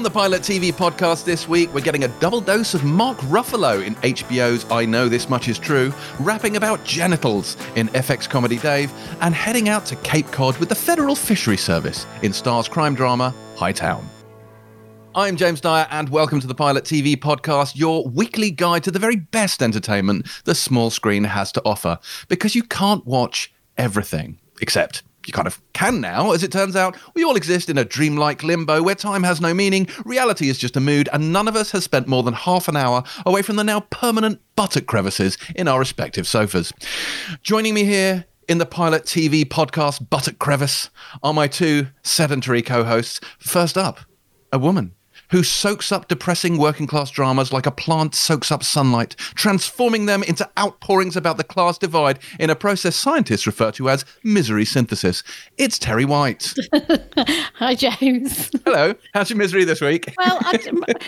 On the Pilot TV podcast this week, we're getting a double dose of Mark Ruffalo in HBO's I Know This Much Is True, rapping about genitals in FX Comedy Dave, and heading out to Cape Cod with the Federal Fishery Service in Starz crime drama Hightown. I'm James Dyer, and welcome to the Pilot TV podcast, your weekly guide to the very best entertainment the small screen has to offer, because you can't watch everything, except you kind of can now, as it turns out, we all exist in a dreamlike limbo where time has no meaning, reality is just a mood, and none of us has spent more than half an hour away from the now permanent buttock crevices in our respective sofas. Joining me here in the Pilot TV podcast Buttock Crevice are my two sedentary co hosts. First up, a woman who soaks up depressing working class dramas like a plant soaks up sunlight, transforming them into outpourings about the class divide in a process scientists refer to as misery synthesis. It's Terry White. Hi, James. Hello. How's your misery this week? Well, I,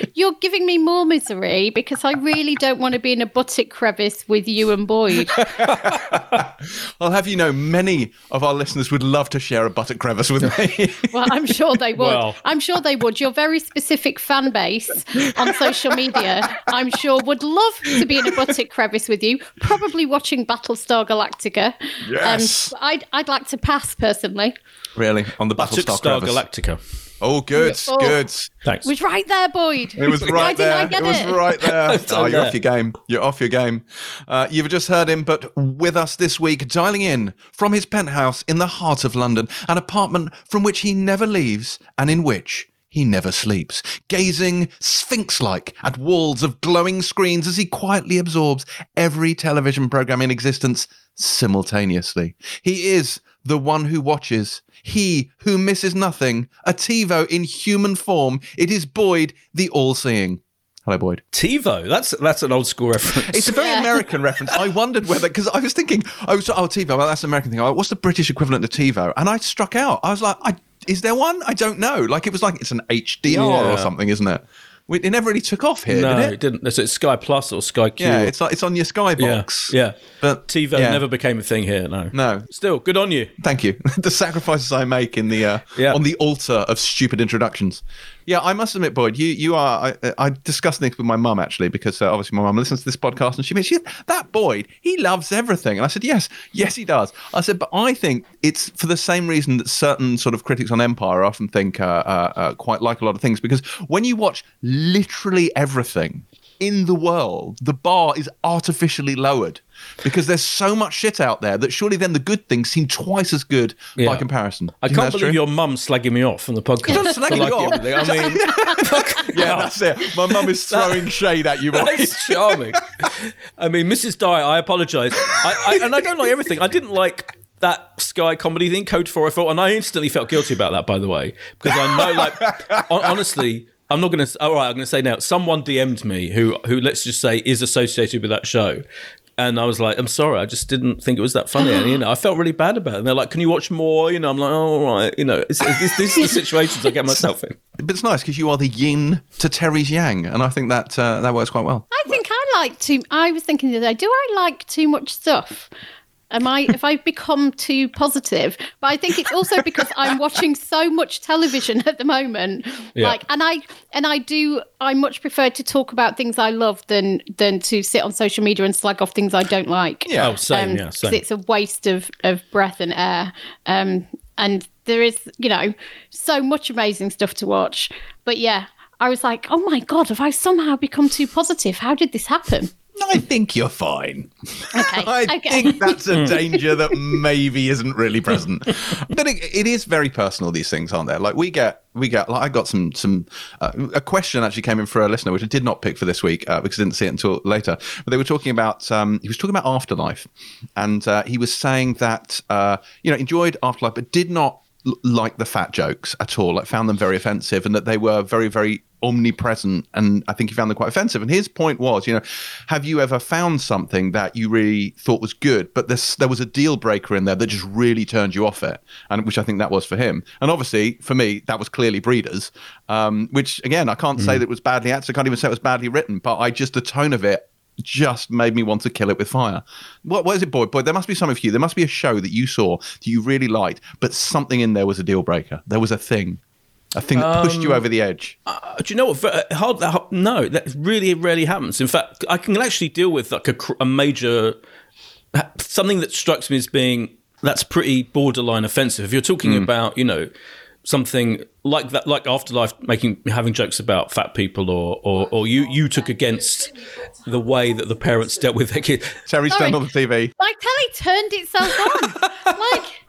you're giving me more misery because I really don't want to be in a buttock crevice with you and Boyd. I'll have you know, many of our listeners would love to share a buttock crevice with me. well, I'm sure they would. Well. I'm sure they would. You're very specific fan base on social media, I'm sure would love to be in a buttock crevice with you, probably watching Battlestar Galactica. Yes. Um, I'd, I'd like to pass personally. Really? On the Battlestar Star Galactica. Oh, good, oh, good. Thanks. It was right there, Boyd. It was right there. It, it was right there. oh, you're off your game. You're off your game. Uh, you've just heard him, but with us this week, dialing in from his penthouse in the heart of London, an apartment from which he never leaves and in which he never sleeps, gazing sphinx like at walls of glowing screens as he quietly absorbs every television program in existence simultaneously. He is the one who watches, he who misses nothing, a TiVo in human form. It is Boyd, the all seeing. Hello, Boyd. TiVo. That's that's an old school reference. It's a very American reference. I wondered whether because I was thinking, oh, so, oh, TiVo. Well, that's an American thing. What's the British equivalent to TiVo? And I struck out. I was like, I, is there one? I don't know. Like it was like it's an HDR yeah. or something, isn't it? It never really took off here, no, did it? it didn't. So it's Sky Plus or Sky Q. Yeah, it's like it's on your Sky box. Yeah, yeah. but TiVo yeah. never became a thing here. No, no. Still, good on you. Thank you. the sacrifices I make in the uh, yeah. on the altar of stupid introductions. Yeah, I must admit, Boyd, you you are. I, I discussed this with my mum actually because uh, obviously my mum listens to this podcast and she she that Boyd he loves everything and I said yes, yes he does. I said, but I think it's for the same reason that certain sort of critics on Empire often think uh, uh, uh quite like a lot of things because when you watch literally everything in the world, the bar is artificially lowered because there's so much shit out there that surely then the good things seem twice as good yeah. by comparison. I can't believe true? your mum slagging me off from the podcast. You're not slagging like off. Everything. I mean, yeah, that's it. My mum is throwing shade at you. That's charming. I mean, Mrs. Dyer, I apologise. I, I, and I don't like everything. I didn't like that Sky comedy thing, Code 4 I thought, and I instantly felt guilty about that, by the way, because I know, like, honestly, I'm not going to. All right, I'm going to say now. Someone DM'd me who, who let's just say, is associated with that show, and I was like, I'm sorry, I just didn't think it was that funny. And, you know, I felt really bad about it. And they're like, Can you watch more? You know, I'm like, Oh, all right. You know, it's, it's, these are the situations I get myself in. But it's nice because you are the yin to Terry's yang, and I think that uh, that works quite well. I think I like too. I was thinking the other day, do I like too much stuff? Am I if I've become too positive? But I think it's also because I'm watching so much television at the moment. Yeah. Like and I and I do I much prefer to talk about things I love than than to sit on social media and slag off things I don't like. Yeah, oh, same, um, yeah, same. It's a waste of, of breath and air. Um, and there is, you know, so much amazing stuff to watch. But yeah, I was like, oh my God, have I somehow become too positive? How did this happen? I think you're fine. Okay. I okay. think that's a danger that maybe isn't really present. But it, it is very personal. These things aren't there. Like we get, we get. Like I got some, some. Uh, a question actually came in for a listener, which I did not pick for this week uh, because I didn't see it until later. But they were talking about. Um, he was talking about Afterlife, and uh, he was saying that uh, you know enjoyed Afterlife, but did not like the fat jokes at all. Like found them very offensive, and that they were very, very omnipresent. And I think he found them quite offensive. And his point was, you know, have you ever found something that you really thought was good, but this, there was a deal breaker in there that just really turned you off it, and which I think that was for him. And obviously, for me, that was clearly Breeders, um, which again, I can't mm. say that it was badly acted. I can't even say it was badly written, but I just the tone of it just made me want to kill it with fire. What, what is it, Boyd? Boyd, there must be some of you. There must be a show that you saw that you really liked, but something in there was a deal breaker. There was a thing. A thing that pushed you over the edge? Uh, do you know what? Ver- uh, Hard, uh, no, that really rarely happens. In fact, I can actually deal with like a, cr- a major something that strikes me as being that's pretty borderline offensive. If you're talking about, you know, something like that, like Afterlife, making having jokes about fat people, or or, or you you took against the way that the parents dealt with their kids. Terry's Sorry. turned on the TV. My telly turned itself on. like,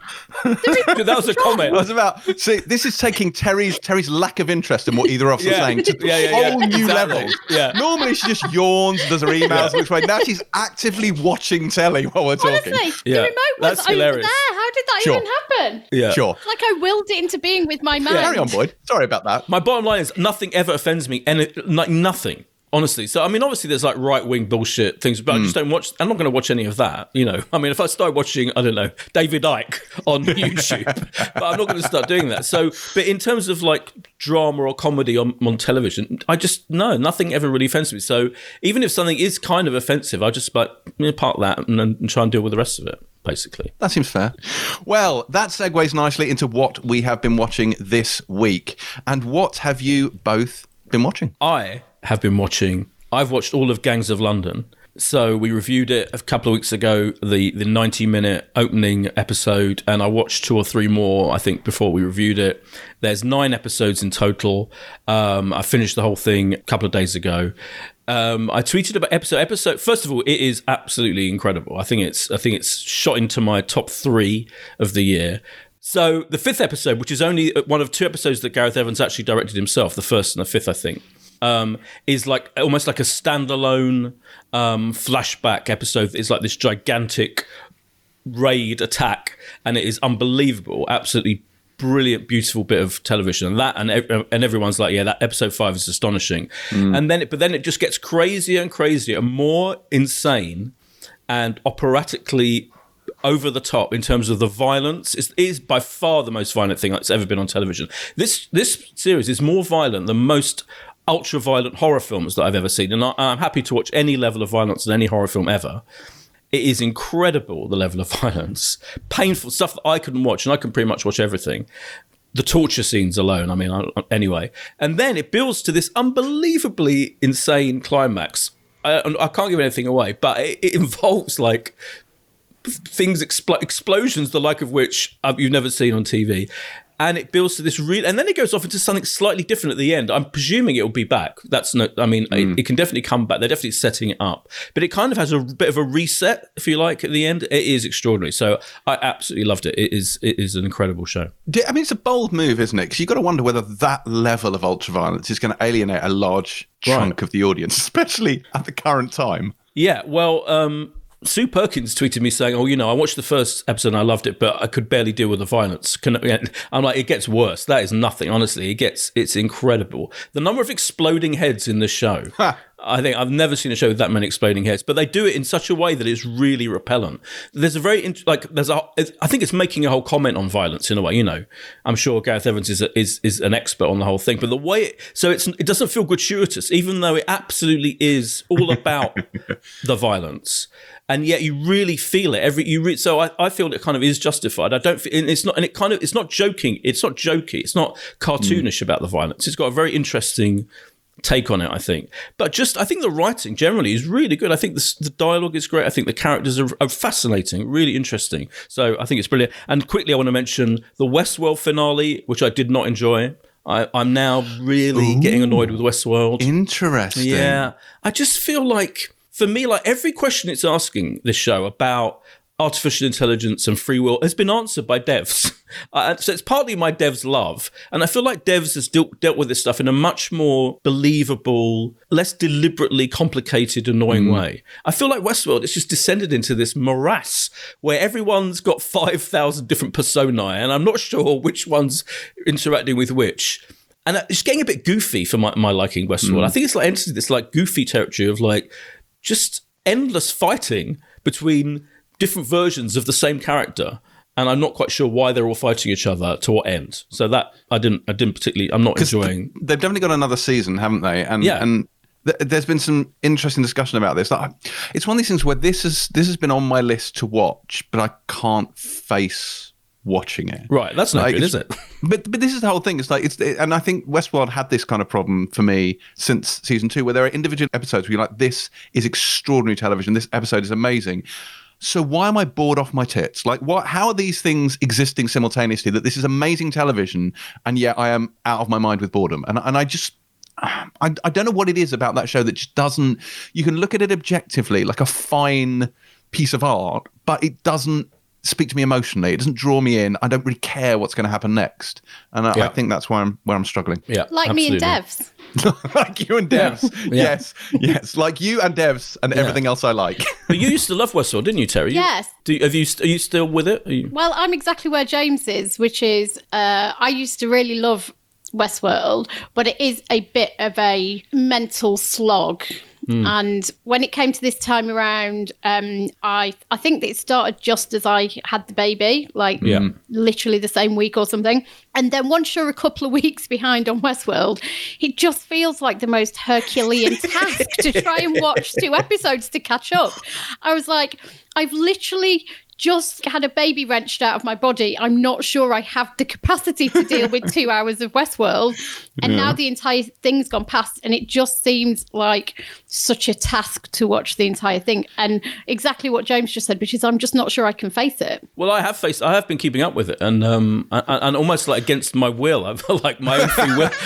that was a comment. I was about see. This is taking Terry's Terry's lack of interest in what either of us are saying to Yeah, yeah, yeah. whole new Exactly. levels. Yeah. Normally she just yawns, does her emails, which way. Now she's actively watching telly while we're talking. honestly, Yeah, the remote was that's over there. How did that Sure. even happen? Yeah. Sure. Like I willed it into being with my mind. Carry on, Boyd. Sorry about that. My bottom line is nothing ever offends me, and like nothing. Honestly, so I mean, obviously, there's like right wing bullshit things, but I just hmm. don't watch. I'm not going to watch any of that. You know, I mean, if I start watching, I don't know, David Icke on YouTube, but I'm not going to start doing that. So, but in terms of like drama or comedy on, on television, I just no, nothing ever really offends me. So even if something is kind of offensive, I just like you know, park that and, and try and deal with the rest of it. Basically, That seems fair. Well, that segues nicely into what we have been watching this week. And what have you both been watching? I have been watching. I've watched all of Gangs of London. So we reviewed it a couple of weeks ago, the the 90 minute opening episode, and I watched two or three more. I think before we reviewed it. There's nine episodes in total. Um, I finished the whole thing a couple of days ago. Um, I tweeted about episode episode. First of all, it is absolutely incredible. I think it's I think it's shot into my top three of the year. So the fifth episode, which is only one of two episodes that Gareth Evans actually directed himself, the first and the fifth, I think, um, is like almost like a standalone um, flashback episode. It's like this gigantic raid attack, and it is unbelievable, absolutely brilliant, beautiful bit of television. And that, and ev- and everyone's like, yeah, that episode five is astonishing. And then, it, but then it just gets crazier and crazier, and more insane, and operatically over the top in terms of the violence. It is by far the most violent thing that's ever been on television. This this series is more violent than most ultra violent horror films that I've ever seen, and I, I'm happy to watch any level of violence in any horror film ever. It is incredible the level of violence, painful stuff that I couldn't watch, and I can pretty much watch everything. The torture scenes alone, I mean, I, anyway, and then it builds to this unbelievably insane climax. I, I can't give anything away, but it, it involves like things expl- explosions the like of which uh, you've never seen on TV and it builds to this real and then it goes off into something slightly different at the end. I'm presuming it'll be back. That's no i mean it, it can definitely come back. They're definitely setting it up. But it kind of has a bit of a reset if you like at the end. It is extraordinary. So i absolutely loved it. It is it is an incredible show. I mean, it's a bold move, isn't it? Because you've got to wonder whether that level of ultraviolence is going to alienate a large chunk of the audience, especially at the current time. Yeah, well, um, Sue Perkins tweeted me saying, "Oh, you know, I watched the first episode and I loved it, but I could barely deal with the violence." Can, I'm like, it gets worse. That is nothing. Honestly, it gets it's incredible. The number of exploding heads in the show. I think I've never seen a show with that many exploding heads, but they do it in such a way that it's really repellent. There's a very like there's a I think it's making a whole comment on violence in a way. You know, I'm sure Gareth Evans is a, is is an expert on the whole thing, but the way it, so it's it doesn't feel gratuitous, even though it absolutely is all about the violence and yet you really feel it every you re- so I, I feel it kind of is justified. I don't feel and it's not and it kind of it's not joking it's not jokey it's not cartoonish about the violence. It's got a very interesting take on it i think. But just i think the writing generally is really good. I think the, the dialogue is great. I think the characters are, are fascinating really interesting. So i think it's brilliant. And quickly i want to mention the westworld finale which i did not enjoy. I, i'm now really getting annoyed with westworld. Interesting. yeah. I just feel like, for me, like every question it's asking this show about artificial intelligence and free will has been answered by devs. Uh, so it's partly my devs love. And I feel like devs has dealt, dealt with this stuff in a much more believable, less deliberately complicated, annoying mm. way. I feel like Westworld, it's just descended into this morass where everyone's got 5,000 different personae, and I'm not sure which one's interacting with which and uh, it's getting a bit goofy for my, my liking Westworld. Mm. I think it's like entering this like goofy territory of like just endless fighting between different versions of the same character. And I'm not quite sure why they're all fighting each other to what end. So that I didn't I didn't particularly I'm not enjoying. They've definitely got another season, haven't they? And Yeah. and th- there's been some interesting discussion about this. Like, It's one of these things where this is this has been on my list to watch, but I can't face watching it. Right, that's not Like, good, is it? But but this is the whole thing. It's like it's and I think Westworld had this kind of problem for me since season two, where there are individual episodes where you're like, this is extraordinary television. This episode is amazing. So why am I bored off my tits? Like, what? How are these things existing simultaneously? That this is amazing television, and yet I am out of my mind with boredom. And and I just. I, I don't know what it is about that show that just doesn't. You can look at it objectively, like a fine piece of art, but it doesn't speak to me emotionally. It doesn't draw me in. I don't really care what's going to happen next, and I, Yeah. I think that's why I'm where I'm struggling. Yeah, Like me and. Devs. like you and Devs, yes, yes, like you and Devs, and everything else I like. But you used to love Westworld, didn't you, Terry? You- Yes. Do you, have you? Are you still with it? Are you- Well, I'm exactly where James is, which is uh, I used to really love Westworld, but it is a bit of a mental slog. And when it came to this time around, um, I I think it started just as I had the baby, like Yeah. literally the same week or something. And then once you're a couple of weeks behind on Westworld, it just feels like the most Herculean task to try and watch two episodes to catch up. I was like, I've literally just had a baby wrenched out of my body. I'm not sure I have the capacity to deal with two hours of Westworld. And now the entire thing's gone past, and it just seems like such a task to watch the entire thing. And exactly what James just said, which is I'm just not sure I can face it. Well, I have faced. I have been keeping up with it, and um, and, and almost like against my will. I feel like my own free will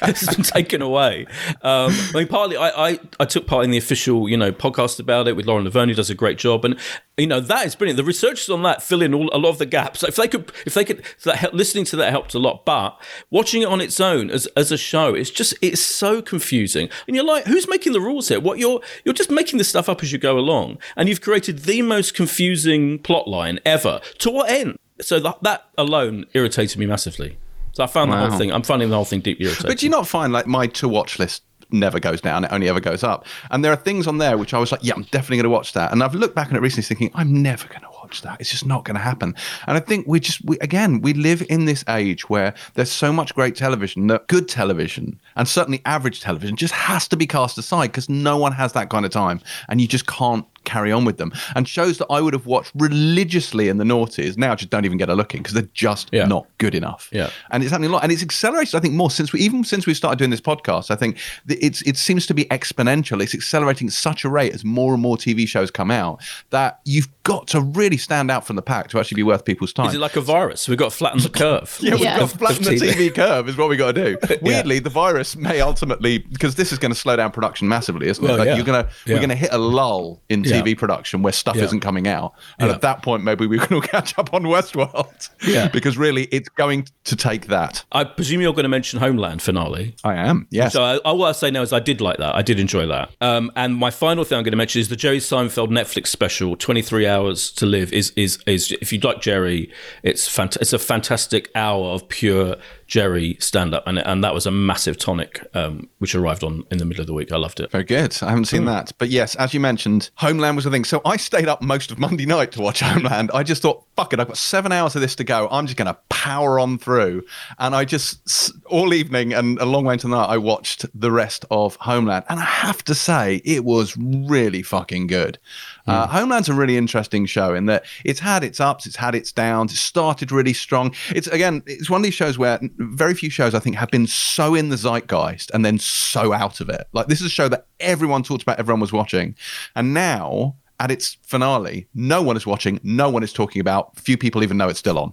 has been taken away. Um, I mean, partly I, I I took part in the official you know podcast about it with Lauren Laverne, who does a great job, and you know that is brilliant. The researchers on that fill in all a lot of the gaps. If they could, if they could, that listening to that helped a lot. But watching it on its own as as a show, it's just it's so confusing, and you're like, who's making the rules here? What you're you're just making this stuff up as you go along, and you've created the most confusing plot line ever. To what end? So that that alone irritated me massively. So I found the whole thing. I'm finding the whole thing deeply irritating. But do you not find like my to watch list never goes down; it only ever goes up. And there are things on there which I was like, yeah, I'm definitely going to watch that. And I've looked back on it recently, thinking, I'm never going to that. It's just not going to happen. And I think we just, we, again, we live in this age where there's so much great television that good television and certainly average television just has to be cast aside because no one has that kind of time, and you just can't carry on with them. And shows that I would have watched religiously in the noughties now just don't even get a look in because they're just Yeah. not good enough. Yeah. and it's happening a lot, and it's accelerated. I think more since we even since we started doing this podcast. I think it's it seems to be exponential. It's accelerating at such a rate as more and more TV shows come out that you've got to really stand out from the pack to actually be worth people's time. Is it like a virus? We've got to flatten the curve. yeah, we've Yeah. got to flatten the TV. TV curve is what we got to do. Weirdly, the virus may ultimately because this is going to slow down production massively, isn't it? Well, like yeah. you're gonna Yeah. we're gonna hit a lull in Yeah. TV production where stuff Yeah. isn't coming out, and Yeah. at that point, maybe we can all catch up on Westworld. Yeah. because really, it's going to take that. I presume you're going to mention Homeland finale. I am. Yes. So I, all I say now is I did like that. I did enjoy that. Um, and my final thing I'm going to mention is the Jerry Seinfeld Netflix special, 23 Hours to Live. Is is is if you like Jerry, it's fant- It's a fantastic hour of pure Jerry stand up, and and that was a massive tonic, um, which arrived on in the middle of the week. I loved it. Very good. I haven't seen that. But yes, as you mentioned, Homeland was the thing. So I stayed up most of Monday night to watch Homeland. I just thought, fuck it, I've got seven hours of this to go. I'm just going to power on through. And I just, all evening and a long way into the night, I watched the rest of Homeland. And I have to say, it was really fucking good. Uh, Hmm. Homeland's a really interesting show in that it's had its ups, it's had its downs. It started really strong. It's again, it's one of these shows where very few shows I think have been so in the zeitgeist and then so out of it. Like this is a show that everyone talked about, everyone was watching, and now at its finale, no one is watching, no one is talking about. Few people even know it's still on,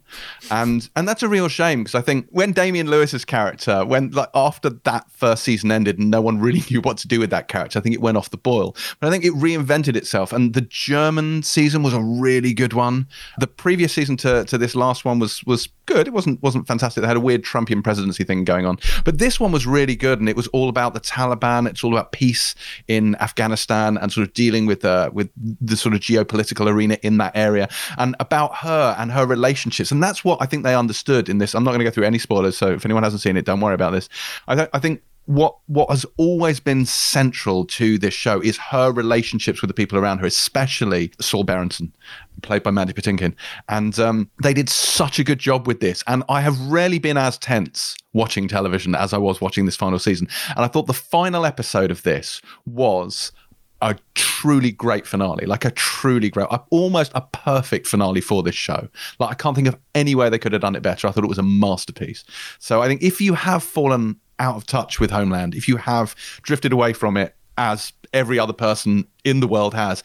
and and that's a real shame because I think when Damian Lewis's character, when like after that first season ended, and no one really knew what to do with that character, I think it went off the boil. But I think it reinvented itself, and the German season was a really good one. The previous season to to this last one was was good. It wasn't wasn't fantastic. They had a weird Trumpian presidency thing going on, but this one was really good, and it was all about the Taliban. It's all about peace in Afghanistan and sort of dealing with uh, with the sort of geopolitical arena in that area, and about her and her relationships. And that's what I think they understood in this. I'm not going to go through any spoilers, so if anyone hasn't seen it, don't worry about this. I th- I think what what has always been central to this show is her relationships with the people around her, especially Saul Berenson, played by Mandy Patinkin. And um, they did such a good job with this. And I have rarely been as tense watching television as I was watching this final season. And I thought the final episode of this was a truly great finale, like a truly great, almost a perfect finale for this show. Like I can't think of any way they could have done it better. I thought it was a masterpiece. So I think if you have fallen out of touch with Homeland, if you have drifted away from it, as every other person in the world has,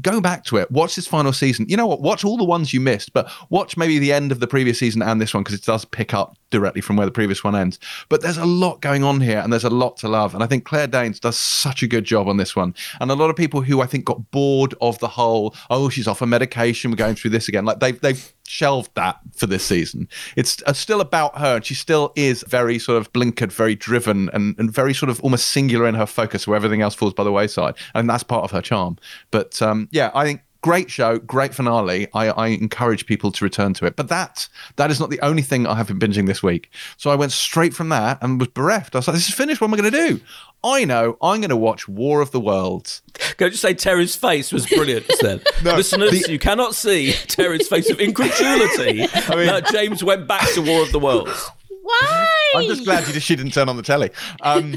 go back to it. Watch this final season. You know what? Watch all the ones you missed, but watch maybe the end of the previous season and this one because it does pick up directly from where the previous one ends. But there's a lot going on here and there's a lot to love. And I think Claire Danes does such a good job on this one. And a lot of people who I think got bored of the whole, oh, she's off a medication, we're going through this again. Like they've they've shelved that for this season. It's uh, still about her, and she still is very sort of blinkered, very driven, and, and very sort of almost singular in her focus, where everything else falls by the wayside. And that's part of her charm. But um, yeah, I think great show, great finale. I, I, encourage people to return to it. But that that is not the only thing I have been binging this week. So I went straight from that and was bereft. I was like, this is finished. What am I going to do? I know I'm going to watch War of the Worlds. Can I just say Terry's face was brilliant then? no, Listeners, the... you cannot see Terry's face of incredulity I mean... that James went back to War of the Worlds. Why? I'm just glad you just, she didn't turn on the telly. Um,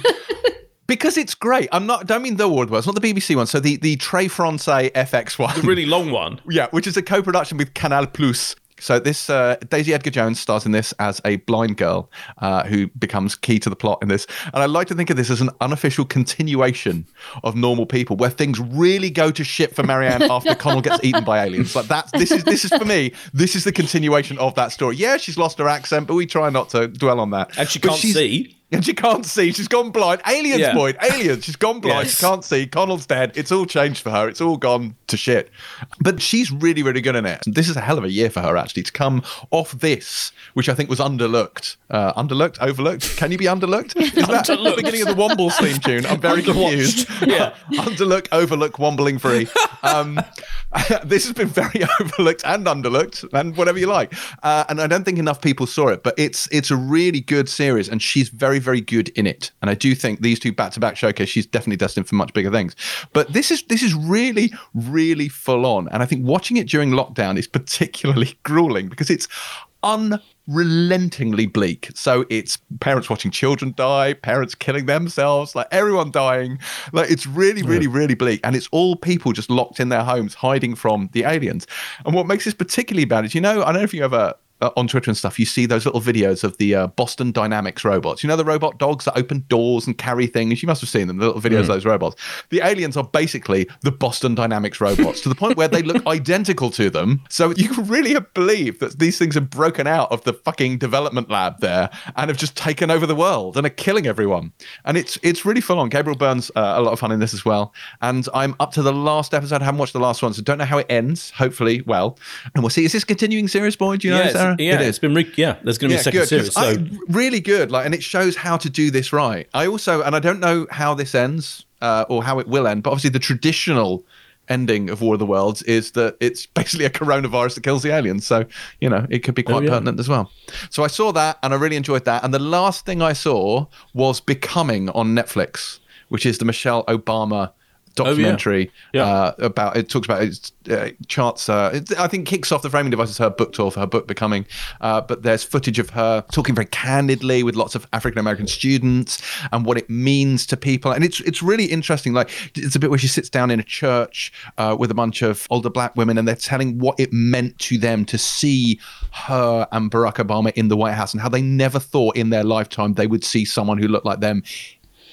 because it's great. I'm not. I Don't mean the award was not the BBC one. So the the Très Français FX one, the really long one. Yeah, which is a co-production with Canal Plus. So this uh, Daisy Edgar Jones stars in this as a blind girl uh, who becomes key to the plot in this, and I like to think of this as an unofficial continuation of Normal People, where things really go to shit for Marianne after Connell gets eaten by aliens. Like that. This is this is for me. This is the continuation of that story. Yeah, she's lost her accent, but we try not to dwell on that. And she can't see and she can't see. She's gone blind. Aliens, yeah. Boyd. Aliens. She's gone blind. Yes. She can't see. Connell's dead. It's all changed for her. It's all gone to shit. But she's really, really good in it. This is a hell of a year for her, actually, to come off this, which I think was underlooked. Uh, underlooked? Overlooked? Can you be underlooked? Is that the beginning of the Wombles theme tune? I'm very confused. yeah. Underlook, overlook, wombling free. Um, this has been very overlooked and underlooked, and whatever you like. Uh, and I don't think enough people saw it, but it's it's a really good series, and she's very very good in it. And I do think these two back to back showcase, she's definitely destined for much bigger things. But this is this is really really full on, and I think watching it during lockdown is particularly grueling because it's unrelentingly bleak. So it's parents watching children die, parents killing themselves, like everyone dying. Like it's really, really, really bleak. And it's all people just locked in their homes, hiding from the aliens. And what makes this particularly bad is, you know, I don't know if you ever uh, on Twitter and stuff, you see those little videos of the uh, Boston Dynamics robots. You know the robot dogs that open doors and carry things. You must have seen them. The little videos mm. of those robots. The aliens are basically the Boston Dynamics robots to the point where they look identical to them. So you can really believe that these things have broken out of the fucking development lab there and have just taken over the world and are killing everyone. And it's it's really full on. Gabriel Byrne's uh, a lot of fun in this as well. And I'm up to the last episode. I haven't watched the last one, so don't know how it ends. Hopefully, well, and we'll see. Is this continuing series, Boyd? Do you know? Yeah, yeah, it has been. Re- yeah, there's going to be yeah, a second good, series. So I, really good, like, and it shows how to do this right. I also, and I don't know how this ends uh, or how it will end, but obviously the traditional ending of War of the Worlds is that it's basically a coronavirus that kills the aliens. So, you know, it could be quite oh, yeah. pertinent as well. So I saw that and I really enjoyed that. And the last thing I saw was Becoming on Netflix, which is the Michelle Obama documentary oh, yeah. Yeah. Uh, about it talks about it uh, charts uh, it, I think kicks off the framing device is her book tour for her book becoming uh, but there's footage of her talking very candidly with lots of African American students and what it means to people and it's it's really interesting like it's a bit where she sits down in a church uh, with a bunch of older black women and they're telling what it meant to them to see her and Barack Obama in the White House and how they never thought in their lifetime they would see someone who looked like them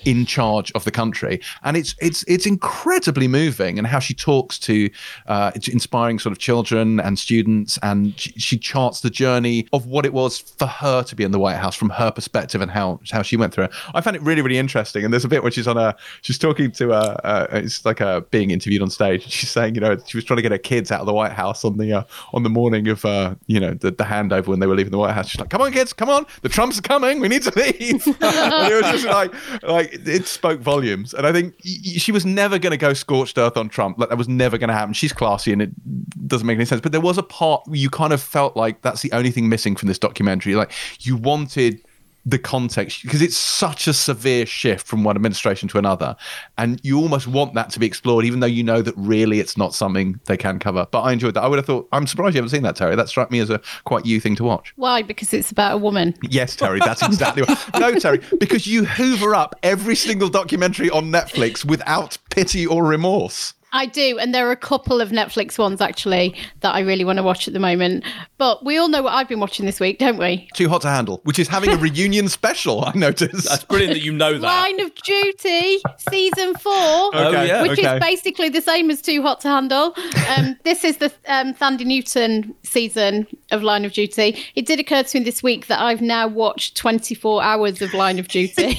in charge of the country, and it's it's it's incredibly moving, and how she talks to uh, inspiring sort of children and students, and she, she, charts the journey of what it was for her to be in the White House from her perspective and how how she went through it. I found it really really interesting, and there's a bit where she's on a she's talking to a, it's like a being interviewed on stage. She's saying, you know, she was trying to get her kids out of the White House on the uh, on the morning of uh, you know the, the handover when they were leaving the White House. She's like, "Come on, kids, come on, the Trumps are coming. We need to leave." it was just like like it spoke volumes. And I think she was never going to go scorched earth on Trump. Like that was never going to happen. She's classy and it doesn't make any sense. But there was a part you kind of felt like that's the only thing missing from this documentary. Like you wanted the context because it's such a severe shift from one administration to another. And you almost want that to be explored even though you know that really it's not something they can cover. But i enjoyed that. I would have thought i'm surprised you haven't seen that terry. That struck me as a quite you thing to watch. Why? Because it's about a woman. Yes terry that's exactly what no terry because you hoover up every single documentary on netflix without pity or remorse I do, and there are a couple of Netflix ones actually that I really want to watch at the moment. But we all know what I've been watching this week, don't we? Too hot to handle, which is having a reunion special. I noticed. That's brilliant that you know that. Line of Duty season four, Oh, yeah. which okay. is basically the same as Too Hot to Handle. Um, this is the um, Thandie Newton season of Line of Duty. It did occur to me this week that I've now watched 24 hours of Line of Duty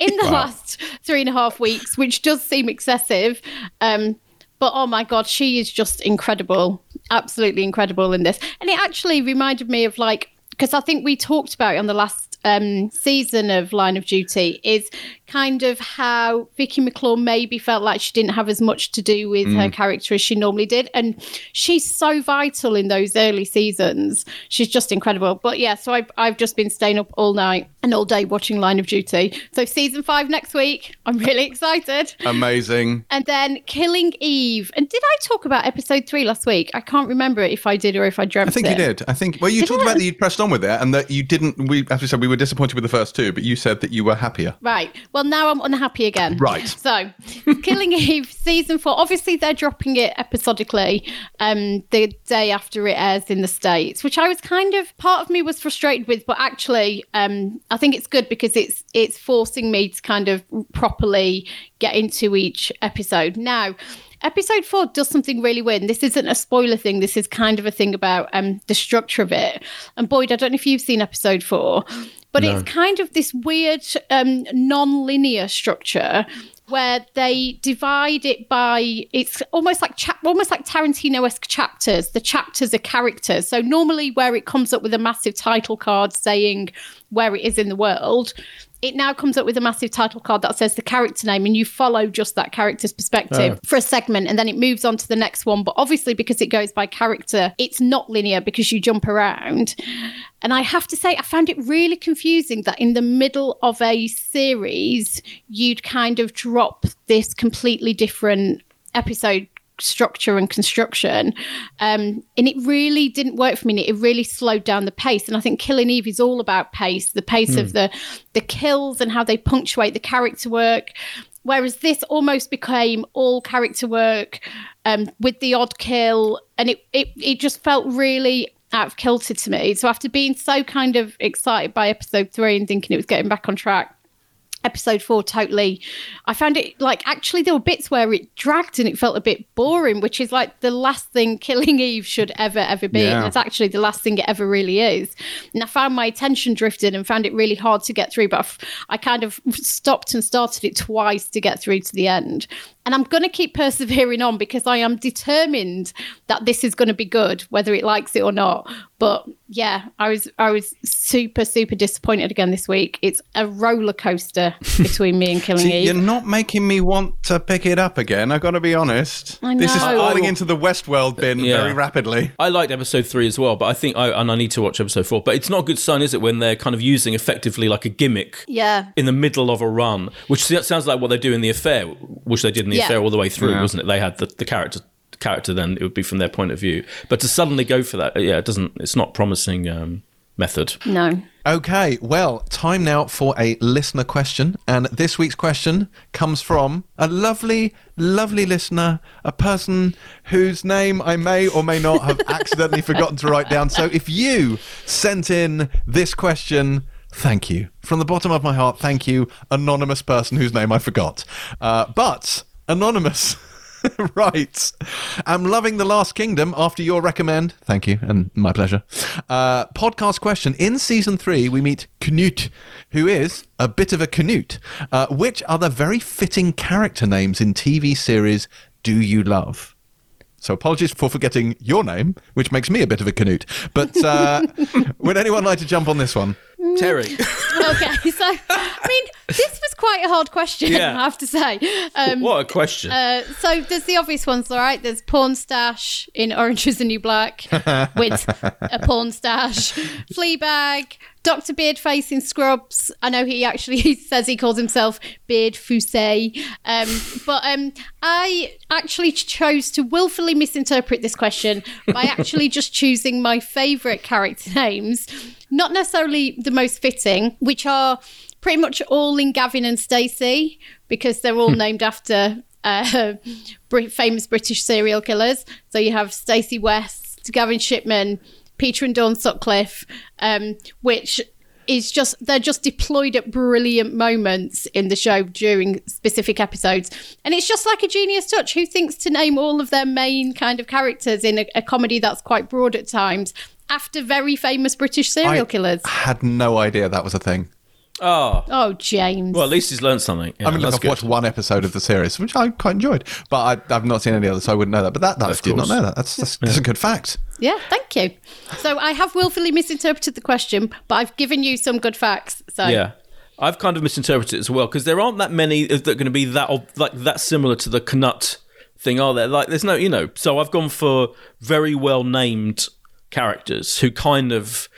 in the last three and a half weeks, which does seem excessive. Um, but oh my god, she is just incredible, absolutely incredible in this. And it actually reminded me of like because I think we talked about it on the last um, season of Line of Duty is kind of how Vicky McClure maybe felt like she didn't have as much to do with her mm. character as she normally did, and she's so vital in those early seasons. She's just incredible. But yeah, so I've I've just been staying up all night and all day watching Line of Duty. So season five next week. I'm really excited. Amazing. And then Killing Eve. And did I talk about episode three last week? I can't remember if I did or if I dreamt I think you did. I think. Well, you Did talked I? about that you pressed on with it, and that you didn't. We, as we said, we were disappointed with the first two, but you said that you were happier. Right. Well, now I'm unhappy again. Right. So, Killing Eve season four. Obviously, they're dropping it episodically um, the day after it airs in the states, which I was kind of part of me was frustrated with, but actually, um, I think it's good because it's it's forcing me to kind of properly get into each episode now. Episode four does something really weird. And this isn't a spoiler thing. This is kind of a thing about um, the structure of it. And Boyd, I don't know if you've seen episode four, but it's kind of this weird um, non-linear structure where they divide it by it's almost like chap almost like Tarantino-esque chapters. The chapters are characters. So normally where it comes up with a massive title card saying where it is in the world, it now comes up with a massive title card that says the character name and you follow just that character's perspective oh. for a segment and then it moves on to the next one. But obviously, because it goes by character, it's not linear because you jump around. And I have to say, I found it really confusing that in the middle of a series, you'd kind of drop this completely different episode structure and construction. Um, and it really didn't work for me. It really slowed down the pace. And I think Killing Eve is all about pace, the pace of the the kills and how they punctuate the character work. Whereas this almost became all character work um, with the odd kill, and it, it it just felt really out of kilter to me. So after being so kind of excited by episode three and thinking it was getting back on track, episode four totally i found it like actually there were bits where it dragged and it felt a bit boring which is like the last thing killing eve should ever ever be. Yeah. and it's actually the last thing it ever really is. And i found my attention drifted and found it really hard to get through but I've- i kind of stopped and started it twice to get through to the end. And i'm going to keep persevering on because i am determined that this is going to be good whether it likes it or not. But yeah i was i was super super disappointed again this week it's a roller coaster between me and killing See, eve you're not making me want to pick it up again. I got to be honest. I know. This is falling into the Westworld bin Yeah. very rapidly. I liked episode three as well, but I think I and I need to watch episode four. But it's not a good sign, is it, when they're kind of using effectively like a gimmick yeah in the middle of a run, which sounds like what they do in the affair, which they did in the Yeah. affair all the way through, Yeah. wasn't it? They had the, the character character then it would be from their point of view, but to suddenly go for that, yeah, it doesn't. It's not promising um, method. no Okay, well, time now for a listener question. And this week's question comes from a lovely, lovely listener, a person whose name I may or may not have accidentally forgotten to write down. So if you sent in this question, thank you. From the bottom of my heart, thank you, anonymous person whose name I forgot. Uh, but, anonymous. right. I'm loving The Last Kingdom after your recommend. Thank you, and my pleasure. Uh, podcast question. In season three, we meet Knut, who is a bit of a Canute. Uh, which other very fitting character names in TV series do you love? So apologies for forgetting your name, which makes me a bit of a Canute. But uh, would anyone like to jump on this one? Terry, okay so i mean this was quite a hard question Yeah. i have to say um what a question! Uh, so there's the obvious ones, all right. There's Pornstache in Orange Is the New Black with a porn stash, Fleabag, Doctor Beardface in Scrubs. I know he actually says he calls himself Beardfacé, um, but um, I actually chose to willfully misinterpret this question by actually just choosing my favourite character names, not necessarily the most fitting, which are pretty much all in Gavin and Stacey because they're all named after uh, famous British serial killers. So you have Stacey West, Gavin Shipman, Peter and Dawn Sutcliffe, um, which is just they're just deployed at brilliant moments in the show during specific episodes and it's just like a genius touch who thinks to name all of their main kind of characters in a, a comedy that's quite broad at times after very famous british serial killers. I killers had no idea that was a thing. Oh, oh james well, at least he's learned something. Yeah, I mean, look, I've good. watched one episode of the series, which I quite enjoyed, but I, I've not seen any others, so I wouldn't know that. But that, that I Of did not know that. That's that's, that's a good fact. yeah thank you so i have willfully misinterpreted the question but i've given you some good facts so Yeah. I've kind of misinterpreted it as well because there aren't that many that are going to be that like that similar to the Knut thing, are there? Like, there's no, you know. So I've gone for very well named characters who kind of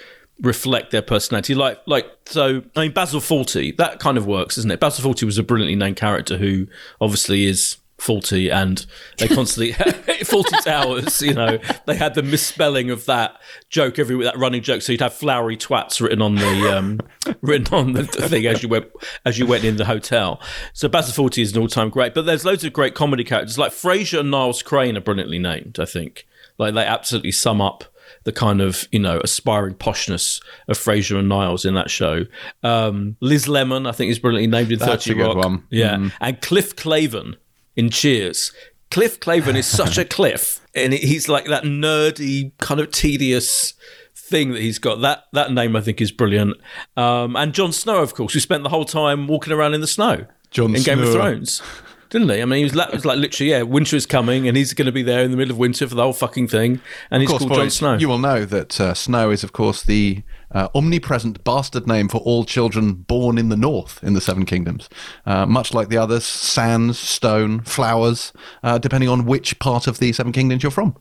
reflect their personality. Like, like so. I mean, Basil Fawlty that kind of works, isn't it? Basil Fawlty was a brilliantly named character who obviously is faulty and they constantly faulty towers you know they had the misspelling of that joke every that running joke so you'd have flowery twats written on the um written on the thing as you went as you went in the hotel so Basil Fawlty is an all-time great but there's loads of great comedy characters like Frasier and Niles Crane are brilliantly named I think like they absolutely sum up the kind of you know aspiring poshness of Frasier and Niles in that show. Um, Liz Lemon, I think, is brilliantly named in That's Thirty Rock. one. Yeah, and Cliff Claven in Cheers. Cliff Claven is such a cliff, and he's like that nerdy, kind of tedious thing that he's got. That that name I think is brilliant. Um, and Jon Snow, of course, who spent the whole time walking around in the snow Jon in Game of Thrones. Didn't he? I mean, he was, la- was like literally, yeah, winter is coming, and he's going to be there in the middle of winter for the whole fucking thing, and he's course, called Jon boys, Snow. you will know that uh, Snow is, of course, the uh, omnipresent bastard name for all children born in the north in the Seven Kingdoms. Uh, much like the others, sands, stone, flowers, uh, depending on which part of the Seven Kingdoms you're from.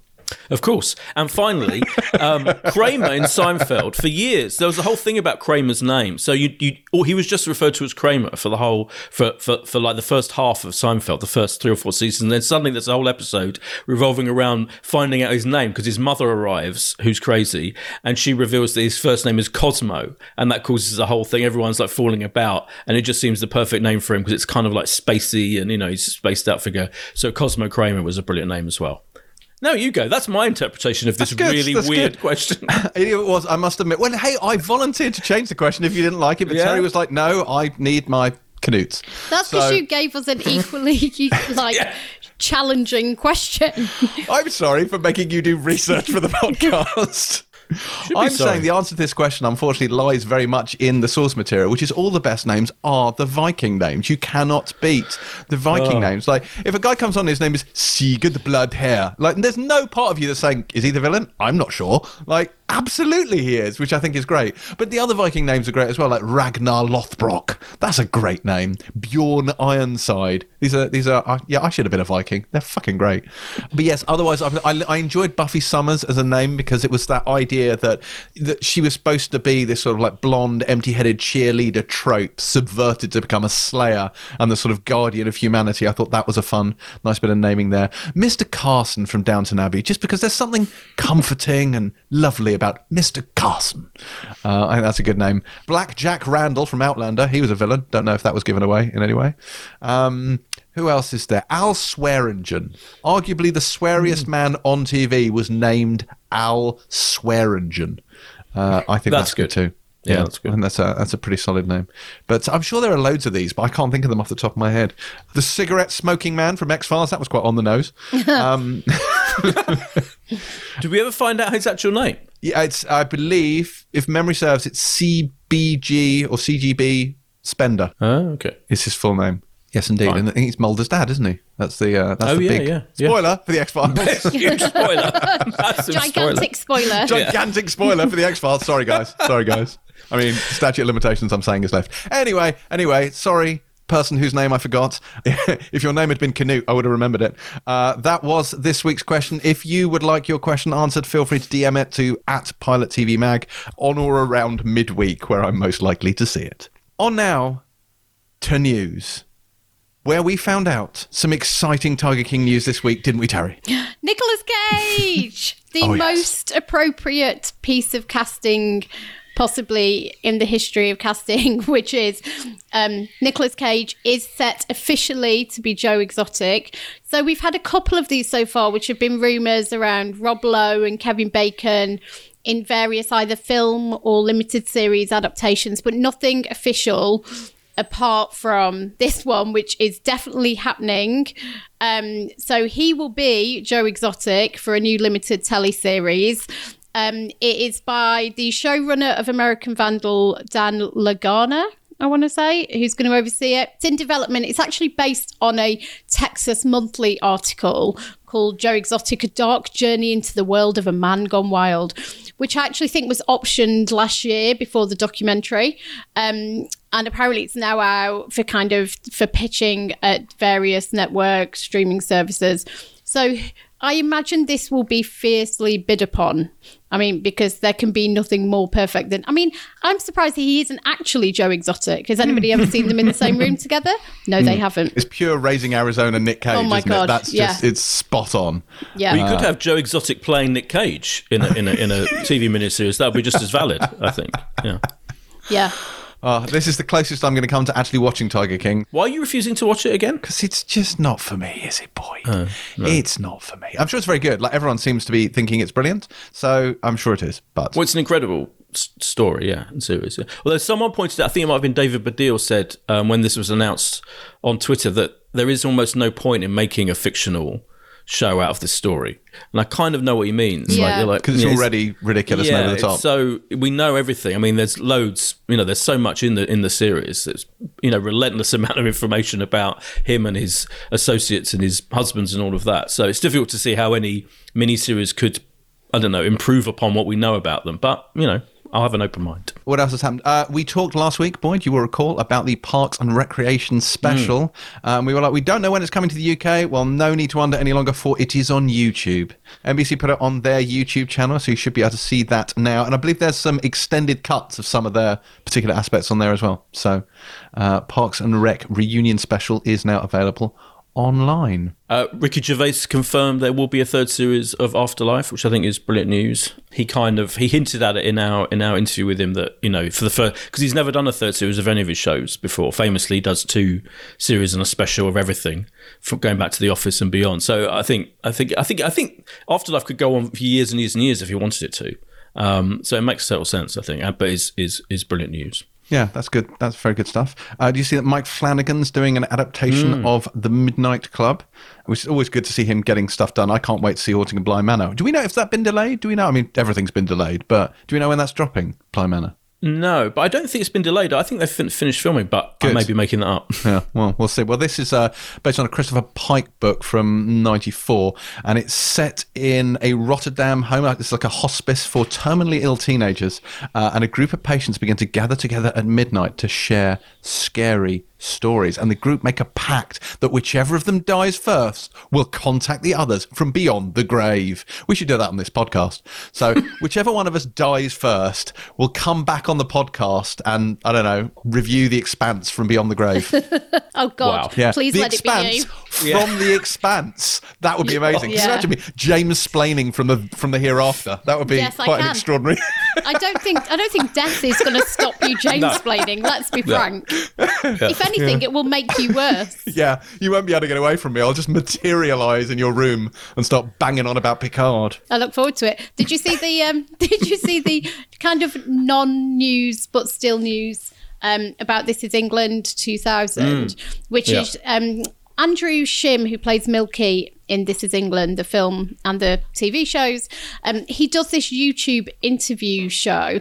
Of course. And finally, um, Kramer in Seinfeld. For years, there was a whole thing about Kramer's name. So you, you, or he was just referred to as Kramer for the whole, for, for, for like the first half of Seinfeld, the first three or four seasons. And then suddenly there's a whole episode revolving around finding out his name because his mother arrives, who's crazy, and she reveals that his first name is Cosmo, and that causes a whole thing. Everyone's like falling about, and it just seems the perfect name for him because it's kind of like spacey, and you know he's spaced out figure. So Cosmo Kramer was a brilliant name as well. No, you go. That's my interpretation of this That's good, really that's weird good. question. It was, I must admit. Well, hey, I volunteered to change the question if you didn't like it, but Yeah. Terry was like, no, I need my canutes. That's because So- you gave us an equally like challenging question. I'm sorry for making you do research for the podcast. I'm sorry. saying the answer to this question, unfortunately, lies very much in the source material, which is all the best names are the Viking names. You cannot beat the Viking Oh. names. Like, if a guy comes on, his name is Sigurd Bloodhair. Like, there's no part of you that's saying, is he the villain? I'm not sure. Like, absolutely he is, which I think is great. But the other Viking names are great as well, like Ragnar Lothbrok. That's a great name. Bjorn Ironside. These are, these are, uh, yeah, I should have been a Viking. They're fucking great. But yes, otherwise, I, I, I enjoyed Buffy Summers as a name because it was that idea that that she was supposed to be this sort of like blonde, empty-headed cheerleader trope, subverted to become a slayer and the sort of guardian of humanity. I thought that was a fun, nice bit of naming there. Mr. Carson from Downton Abbey, just because there's something comforting and lovely about Mr. Carson. Uh, I think that's a good name. Black Jack Randall from Outlander, he was a villain. Don't know if that was given away in any way. Um, who else is there? Al Swearengen. Arguably the sweariest man on TV was named Al Swearengen. Uh, I think That's that's, good. good. too. Yeah, that's good. And that's a that's a pretty solid name. But I'm sure there are loads of these, but I can't think of them off the top of my head. The cigarette smoking man from X Files, that was quite on the nose. Um, Did we ever find out his actual name? yeah, it's I believe, if memory serves, it's CBG or CGB Spender Oh, okay. is his full name. Yes, indeed. Fine. And I think he's Mulder's dad, isn't he? That's the uh, that's Oh, the yeah, big yeah, yeah. spoiler for the X Files. Huge spoiler. Massive spoiler. Gigantic spoiler. Gigantic spoiler for the X Files. Sorry, guys. Sorry, guys. I mean, statute of limitations. I'm saying is left. Anyway, anyway. Sorry, person whose name I forgot. if your name had been Canute, I would have remembered it. Uh, that was this week's question. If you would like your question answered, feel free to DM it to at Pilot TV Mag on or around midweek, where I'm most likely to see it. On now to news. Where we found out some exciting Tiger King news this week, didn't we, Terry? Nicolas Cage, the Oh, yes. most appropriate piece of casting possibly in the history of casting, which is um, Nicolas Cage is set officially to be Joe Exotic. So we've had a couple of these so far, which have been rumours around Rob Lowe and Kevin Bacon in various either film or limited series adaptations, but nothing official apart from this one, which is definitely happening. Um, so he will be Joe Exotic for a new limited teleseries. Um, it is by the showrunner of American Vandal, Dan Lagana. I want to say, who's going to oversee it. It's in development. It's actually based on a Texas Monthly article called Joe Exotic A Dark Journey into the World of a Man Gone Wild, which I actually think was optioned last year before the documentary. Um, and apparently it's now out for kind of for pitching at various network streaming services. So I imagine this will be fiercely bid upon. I mean, because there can be nothing more perfect than. I mean, I'm surprised he isn't actually Joe Exotic. Has anybody ever seen them in the same room together? No, they hmm. haven't. It's pure raising Arizona Nick Cage. Oh my isn't God, It? That's yeah. just it's spot on. Yeah. We could uh, have Joe Exotic playing Nick Cage in a, in a, in a TV miniseries. That would be just as valid, I think. Yeah. yeah. Oh, this is the closest I'm going to come to actually watching Tiger King Why are you refusing to watch it again? because it's just not for me, is it, boy? It's not for me. I'm sure it's very good. Like everyone seems to be thinking it's brilliant, so I'm sure it is. But Well, it's an incredible s- story, yeah, and series. Yeah. Although someone pointed out, I think it might have been David Baddiel said um, when this was announced on Twitter that there is almost no point in making a fictional show out of this story, and I kind of know what he means. Yeah. you're like, because it's yeah, already ridiculous and over the top. So we know everything. I mean, there's loads. You know, there's so much in the in the series. There's you know relentless amount of information about him and his associates and his husbands and all of that. So it's difficult to see how any miniseries could, I don't know, improve upon what we know about them. But you know, I'll have an open mind. What else has happened? Uh, we talked last week, Boyd, you will recall, about the Parks and Recreation special. Um, we were like, we don't know when it's coming to the UK. Well, no need to wonder any longer, for it is on YouTube. NBC put it on their YouTube channel, so you should be able to see that now. And I believe there's some extended cuts of some of their particular aspects on there as well. So, uh, Parks and Rec reunion special is now available online. Uh, Ricky Gervais confirmed there will be a third series of Afterlife, which I think is brilliant news. He kind of he hinted at it in our in our interview with him that you know for the first because he's never done a third series of any of his shows before. Famously, does two series and a special of everything from going back to The Office and beyond. So I think I think I think I think Afterlife could go on for years and years and years if he wanted it to. Um, so it makes total sense, I think. Uh, But is is is brilliant news. Yeah, that's good. That's very good stuff. Uh, do you see that Mike Flanagan's doing an adaptation of The Midnight Club? Which is always good to see him getting stuff done. I can't wait to see Haunting of Bly Manor. Do we know if that's been delayed? Do we know? I mean, everything's been delayed, but do we know when that's dropping, Bly Manor? No, but I don't think it's been delayed. I think they've fin- finished filming, but I may be making that up. Yeah, well, we'll see. Well, this is uh, based on a Christopher Pike book from '94, and it's set in a Rotterdam home. It's like a hospice for terminally ill teenagers, uh, and a group of patients begin to gather together at midnight to share scary stories. And the group make a pact that whichever of them dies first will contact the others from beyond the grave. We should do that on this podcast. So, whichever one of us dies first will come back on the podcast and I don't know review the Expanse from beyond the grave. Oh God! Wow. Yeah, Please the let it be Expanse you. from the Expanse. That would be amazing. Can you Yeah. imagine me James splaining from the from the hereafter? That would be Yes, I quite an extraordinary. I don't think I don't think death is going to stop you James splaining. Let's be frank. If anything, it will make you worse. yeah, you won't be able to get away from me. I'll just materialise in your room and start banging on about Picard. I look forward to it. Did you see the um, Did you see the kind of non-news but still news um, about This Is England 2000, which Yeah. is um, Andrew Shim, who plays Milky in This Is England, the film and the TV shows. Um, he does this YouTube interview show,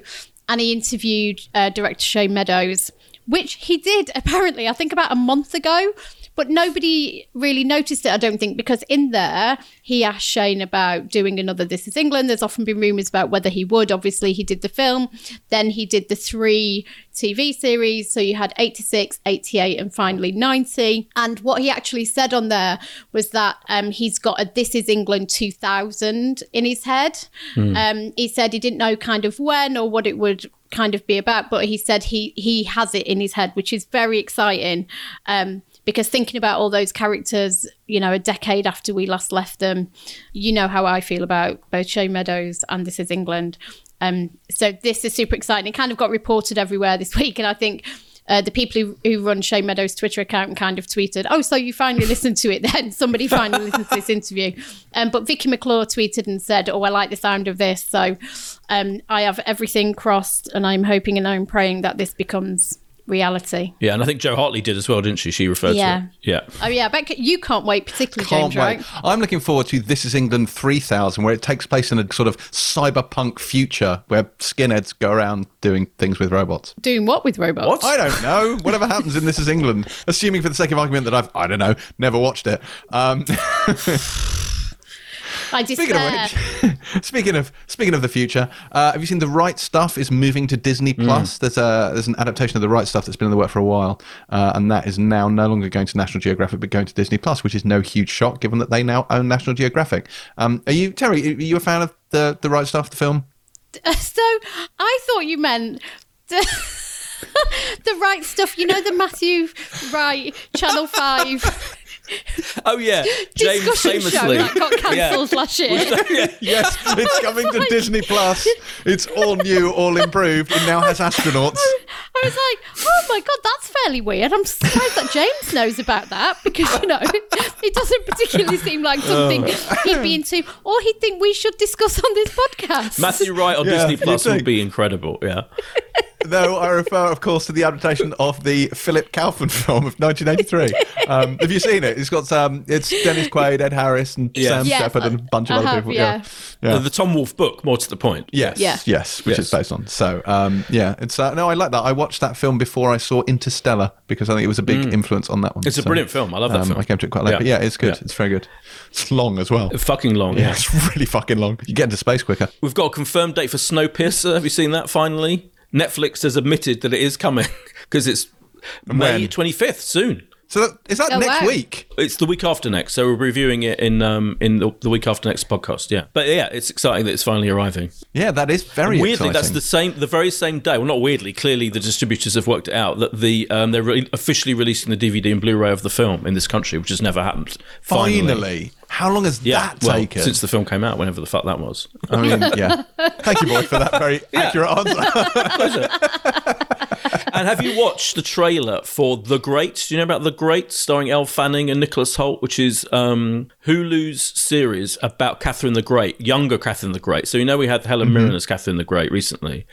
and he interviewed uh, director Shane Meadows, which he did apparently, I think, about a month ago. But nobody really noticed it, I don't think, because in there he asked Shane about doing another This Is England. There's often been rumours about whether he would. Obviously, he did the film, then he did the three TV series. So you had 86, 88, and finally 90. And what he actually said on there was that um, he's got a This Is England 2000 in his head. Um, he said he didn't know kind of when or what it would kind of be about, but he said he he has it in his head, which is very exciting. Um, because thinking about all those characters, you know, a decade after we last left them, you know how I feel about both Shane Meadows and This Is England. Um, so this is super exciting. It kind of got reported everywhere this week, and I think uh, the people who, who run Shane Meadows' Twitter account kind of tweeted, "Oh, so you finally listened to it then? Somebody finally listened to this interview." Um, but Vicky McClure tweeted and said, "Oh, I like the sound of this." So um, I have everything crossed, and I'm hoping and I'm praying that this becomes reality. Yeah, and I think Jo Hartley did as well, didn't she? She referred Yeah. to it. Yeah. Oh yeah, I bet you can't wait, particularly Can't James, wait. right? I'm looking forward to This Is England 3000, where it takes place in a sort of cyberpunk future where skinheads go around doing things with robots. Doing what with robots? What? I don't know. Whatever happens in This Is England, assuming for the sake of argument that I've, I don't know, never watched it. Um, I speaking of which, speaking of speaking of the future, uh, have you seen the Right Stuff is moving to Disney Plus? There's a there's an adaptation of the Right Stuff that's been in the work for a while, uh, and that is now no longer going to National Geographic but going to Disney Plus, which is no huge shock given that they now own National Geographic. Um, are you Terry? Are you a fan of the the Right Stuff, the film? So I thought you meant the, the right stuff. You know the Matthew Wright Channel Five Oh yeah, James discussion show famously. that got cancelled Yeah. last year. Yes, it's coming to Disney Plus. It's all new, all improved. It now has astronauts. I was like, oh my god, that's fairly weird. I'm surprised that James knows about that because you know it doesn't particularly seem like something um. he'd be into, or he'd think we should discuss on this podcast. Matthew Wright on Yeah, Disney Plus would be incredible. Yeah. Though I refer, of course, to the adaptation of the Philip Kaufman film of 1983. Um, have you seen it? It's got um, it's Dennis Quaid, Ed Harris, and Yes. Sam Yes, Shepard, and a bunch of I other have, people. yeah. yeah. The Tom Wolfe book, more to the point. Yes, Yeah. yes, which Yes. is based on. So, um, yeah, it's uh, no, I like that. I watched that film before I saw Interstellar because I think it was a big influence on that one. Mm. It's a brilliant film. I love that um, film. I came to it quite late, Yeah. but yeah, it's good. Yeah. It's very good. It's long as well. Fucking long. Yeah, Yeah. it's really fucking long. You get into space quicker. We've got a confirmed date for Snowpiercer. Have you seen that finally? Netflix has admitted that it is coming because it's May 25th soon. So that, is that Oh, next wow. week? It's the week after next, so we're reviewing it in um in the, the week after next podcast. Yeah, but yeah, it's exciting that it's finally arriving. Yeah, that is very weirdly, exciting. that's the same, the very same day. Well, not weirdly. Clearly, the distributors have worked it out that the um, they're re- officially releasing the DVD and Blu-ray of the film in this country, which has never happened. Finally, Finally. How long has yeah. that well, taken? since the film came out, whenever the fuck that was. I mean, yeah. Thank you, boy, for that very accurate answer. and have you watched the trailer for The Great? Do you know about The Great, starring Elle Fanning and Nicholas Hoult, which is um, Hulu's series about Catherine the Great, younger Catherine the Great. So you know we had Helen Mirren as Catherine the Great recently.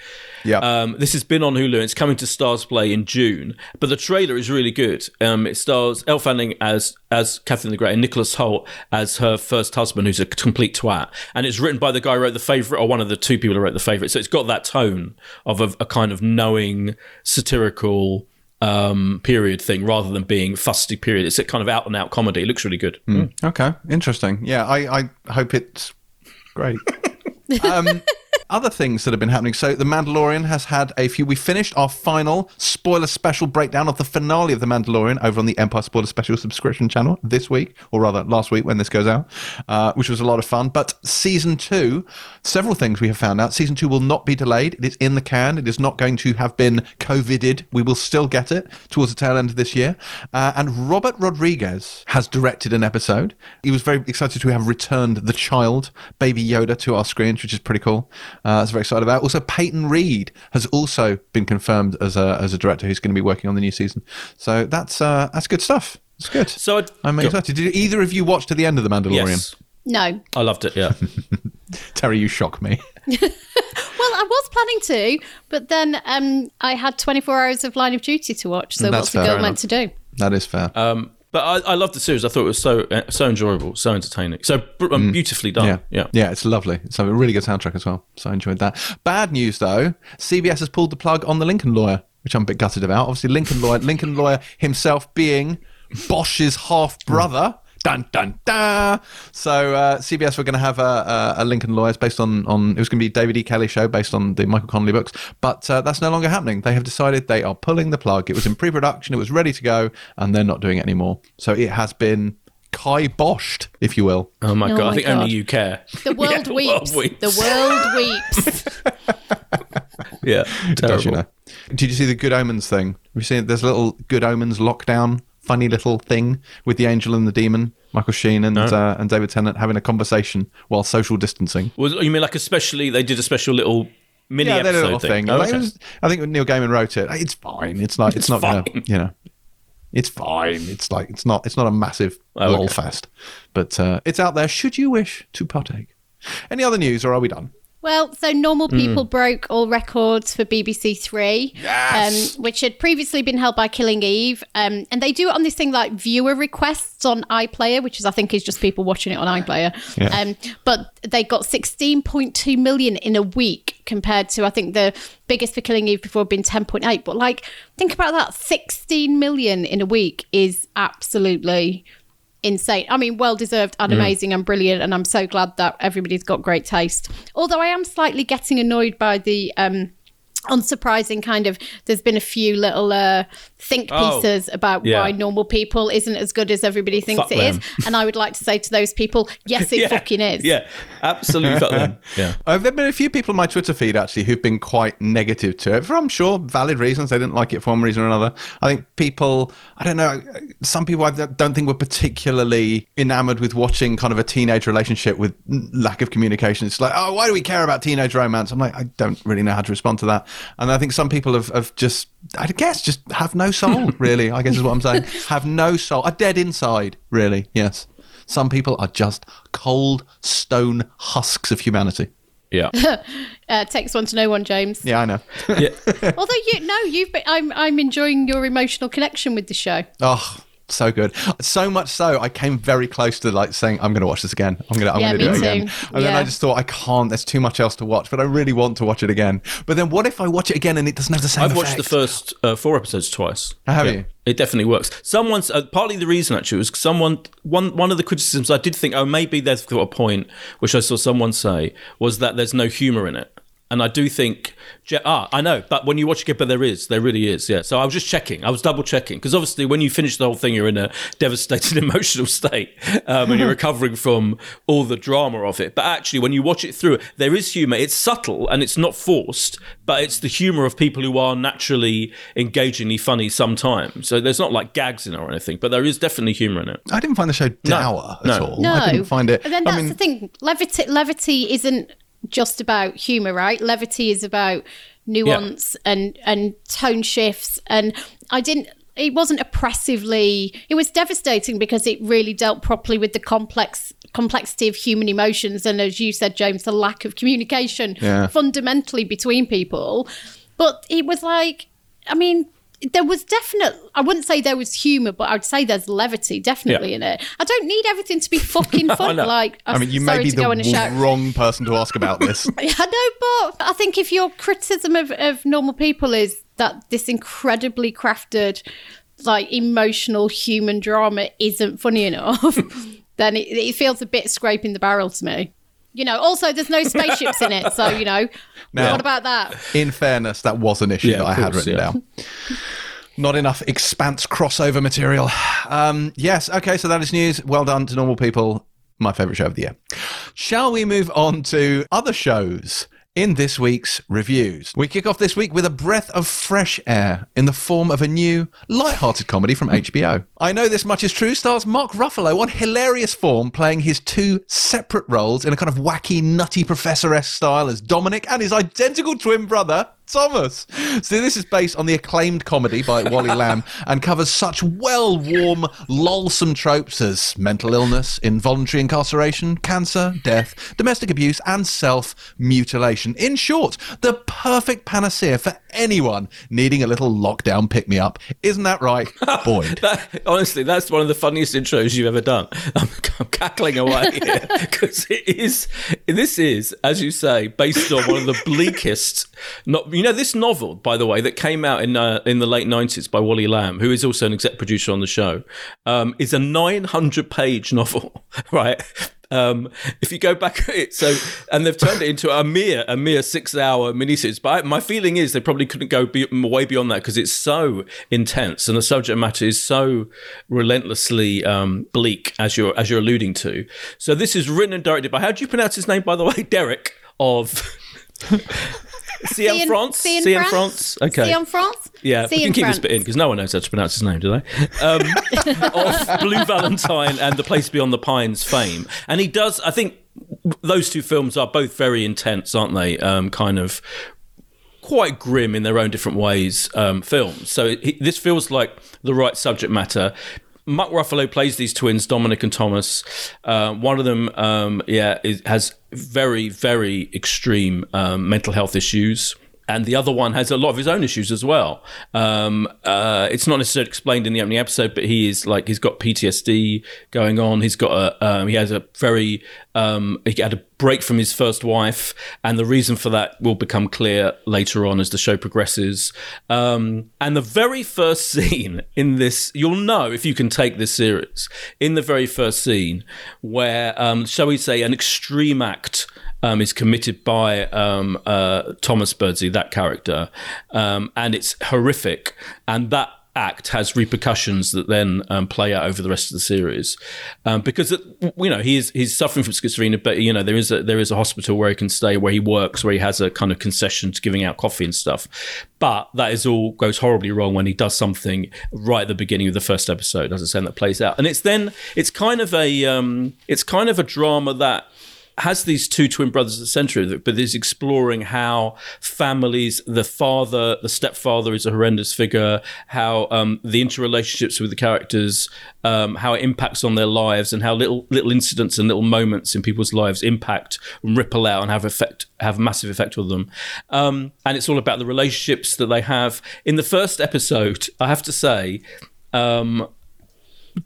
Yeah. Um, this has been on Hulu. and It's coming to StarzPlay in June, but the trailer is really good. Um, it stars Elle Fanning as as Catherine the Great and Nicholas Hoult as her first husband, who's a complete twat. And it's written by the guy who wrote the favorite, or one of the two people who wrote the favorite. So it's got that tone of a, a kind of knowing, satirical um, period thing, rather than being fusty period. It's a kind of out and out comedy. It looks really good. okay, interesting. Yeah, I, I hope it's great. um, other things that have been happening. So, The Mandalorian has had a few. We finished our final spoiler special breakdown of the finale of The Mandalorian over on the Empire Spoiler Special subscription channel this week, or rather last week when this goes out, uh, which was a lot of fun. But season two, several things we have found out. Season two will not be delayed. It is in the can. It is not going to have been COVIDed. We will still get it towards the tail end of this year. Uh, and Robert Rodriguez has directed an episode. He was very excited to have returned the child, Baby Yoda, to our screens, which is pretty cool. Uh, I was very excited about. Also, Peyton Reed has also been confirmed as a as a director who's going to be working on the new season. So that's uh, that's good stuff. It's good. So I'd- I'm Go. excited. Did either of you watch to the end of the Mandalorian? Yes, No. I loved it. Yeah. Terry, you shock me. Well, I was planning to, but then um, I had 24 hours of Line of Duty to watch. So That's what's a girl enough. meant to do? That is fair. Um, but I, I loved the series. I thought it was so uh, so enjoyable, so entertaining, so um, beautifully done. Yeah. Yeah. Yeah, it's lovely. It's a really good soundtrack as well. So I enjoyed that. Bad news though, CBS has pulled the plug on the Lincoln lawyer, which I'm a bit gutted about. Obviously, Lincoln lawyer, Lincoln lawyer himself being Bosch's half brother. Dun dun dun. So uh, CBS were going to have a, a, a Lincoln lawyer based on on it was going to be David E. Kelley show based on the Michael Connelly books, but uh, that's no longer happening. They have decided they are pulling the plug. It was in pre-production, it was ready to go, and they're not doing it anymore. So it has been Kai Boshed, if you will. Oh my Oh god! I think God. only you care. The world Yeah, the weeps. world weeps. The world weeps. Yeah, Does, you know. Did you see the Good Omens thing? We've seen there's a little Good Omens lockdown funny little thing with the angel and the demon, Michael Sheen and uh, and David Tennant having a conversation while social distancing. Was you mean like especially they did a special little mini yeah, episode little thing. Oh, Like, okay. was- I think Neil Gaiman wrote it. It's fine. It's not. It's, not. Gonna, you know, it's fine. It's like it's not. It's not a massive Oh, lol okay. fest, but uh, it's out there. Should you wish to partake? Any other news, or are we done? Well, so Normal Hmm. People broke all records for BBC Three, Yes! um, which had previously been held by Killing Eve, um, and they do it on this thing like viewer requests on iPlayer, which is I think is just people watching it on iPlayer. Yeah. Um, but they got 16.2 million in a week compared to I think the biggest for Killing Eve before had been 10.8. But like, think about that: 16 million in a week is absolutely insane. I mean, well deserved and amazing and brilliant, and I'm so glad that everybody's got great taste. Although I am slightly getting annoyed by the um unsurprising kind of there's been a few little uh think Oh, pieces about yeah. why normal people isn't as good as everybody thinks Fuck it is them. and i would like to say to those people yes it yeah, fucking is Yeah, absolutely. fuck them. Yeah. Uh, there have been a few people on my Twitter feed actually who've been quite negative to it for, I'm sure, valid reasons. They didn't like it for one reason or another. I think people, I don't know, some people I don't think were particularly enamored with watching kind of a teenage relationship with lack of communication. It's like, oh, why do we care about teenage romance? I'm like, I don't really know how to respond to that. And I think some people have, have just, I guess, just have no soul, really, I guess is what I'm saying. have no soul, are dead inside, really, yes. Some people are just cold stone husks of humanity. Yeah. uh, takes one to no one james Yeah, I know. yeah. although you no you've been i'm i'm enjoying your emotional connection with the show oh, so good. So much so, I came very close to like saying, "I'm going to watch this again. I'm going to, I'm Yeah, going to do me it again." too. And then I just thought, I can't. There's too much else to watch, but I really want to watch it again. But then, what if I watch it again and it doesn't have the same? I've watched the first uh, four episodes twice. Have Yeah. you? It definitely works. Someone's uh, partly the reason actually was someone one one of the criticisms I did think oh maybe they've got a point which I saw someone say was that there's no humor in it. And I do think, ah, I know, but when you watch it, but there is, there really is, yeah. So I was just checking, I was double checking, because obviously when you finish the whole thing, you're in a devastated emotional state, um, and you're recovering from all the drama of it. But actually, when you watch it through, there is humor. It's subtle and it's not forced, but it's the humor of people who are naturally engagingly funny sometimes. So there's not like gags in it or anything, but there is definitely humor in it. I didn't find the show dour at No. all. No, I didn't find it. And then I that's mean, the thing. Levity, levity isn't just about humor, right? Levity is about nuance and and tone shifts. And I didn't. It wasn't oppressively. It was devastating because it really dealt properly with the complex complexity of human emotions and, as you said, James, the lack of communication Yeah. fundamentally between people. But it was like, I mean. There was definite. I wouldn't say there was humor, but I'd say there's levity definitely Yeah. in it. I don't need everything to be fucking fun. know. like, I mean, you sorry may be to go on a the wrong person to ask about this. I know, but I think if your criticism of, of normal people is that this incredibly crafted, like emotional human drama isn't funny enough, then it, it feels a bit scraping the barrel to me. You know, also there's no spaceships in it, so you know, Now- what about that? In fairness, that was an issue Yeah, that of I had written yeah. down. Not enough expanse crossover material. Um, yes, okay, so that is news. Well done to normal people. My favourite show of the year. Shall we move on to other shows? In this week's reviews, we kick off this week with a breath of fresh air in the form of a new, light-hearted comedy from HBO. I know this much is true. Stars Mark Ruffalo on hilarious form, playing his two separate roles in a kind of wacky, nutty professor-esque style as Dominic and his identical twin brother Thomas. So this is based on the acclaimed comedy by Wally Lamb and covers such well warm, lolsome tropes as mental illness, involuntary incarceration, cancer, death, domestic abuse, and self-mutilation. In short, the perfect panacea for anyone needing a little lockdown pick-me-up. Isn't that right, Boyd? That, honestly, that's one of the funniest intros you've ever done. I'm, I'm cackling away here because it is. This is, as you say, based on one of the bleakest. Not you know this novel, by the way, that came out in uh, in the late '90s by Wally Lamb, who is also an exec producer on the show, um, is a 900 page novel, right? Um, if you go back at it, so and they've turned it into a mere a mere six hour miniseries. But I, my feeling is they probably couldn't go be, way beyond that because it's so intense and the subject matter is so relentlessly um, bleak, as you're as you're alluding to. So this is written and directed by how do you pronounce his name by the way? Derek of. CM France. CN CN France. Okay. Cianfrance. Yeah, See we you can in keep this France. bit in because no one knows how to pronounce his name, do they? Um, of Blue Valentine and The Place Beyond the Pines fame, and he does. I think those two films are both very intense, aren't they? Um, kind of quite grim in their own different ways um, films. So it, this feels like the right subject matter. Mark Ruffalo plays these twins, Dominic and Thomas. Uh, one of them, um, yeah, is, has very, very extreme um, mental health issues. And the other one has a lot of his own issues as well. Um, uh, it's not necessarily explained in the opening episode, but he is like he's got PTSD going on. He's got a um, he has a very um, he had a break from his first wife, and the reason for that will become clear later on as the show progresses. Um, and the very first scene in this, you'll know if you can take this series. In the very first scene, where um, shall we say, an extreme act um, is committed by um, uh, Thomas Birdsey, that character, um, and it's horrific. And that act has repercussions that then um, play out over the rest of the series, um, because it, you know he is he's suffering from schizophrenia, but you know there is a there is a hospital where he can stay, where he works, where he has a kind of concession to giving out coffee and stuff. But that is all goes horribly wrong when he does something right at the beginning of the first episode, as I said, that plays out, and it's then it's kind of a um, it's kind of a drama that has these two twin brothers at the center of it, but is exploring how families, the father, the stepfather is a horrendous figure, how um, the interrelationships with the characters, um, how it impacts on their lives, and how little little incidents and little moments in people's lives impact and ripple out and have effect have massive effect on them. Um, and it's all about the relationships that they have. In the first episode, I have to say, um,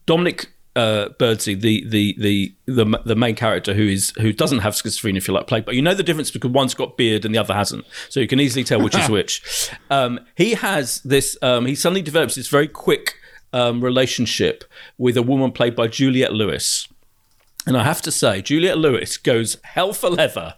Dominic uh, Birdsey, the, the the the the main character who is who doesn't have schizophrenia, if you like, plague, but you know the difference because one's got beard and the other hasn't, so you can easily tell which is which. Um, he has this. Um, he suddenly develops this very quick um, relationship with a woman played by Juliette Lewis. And I have to say, Juliette Lewis goes hell for leather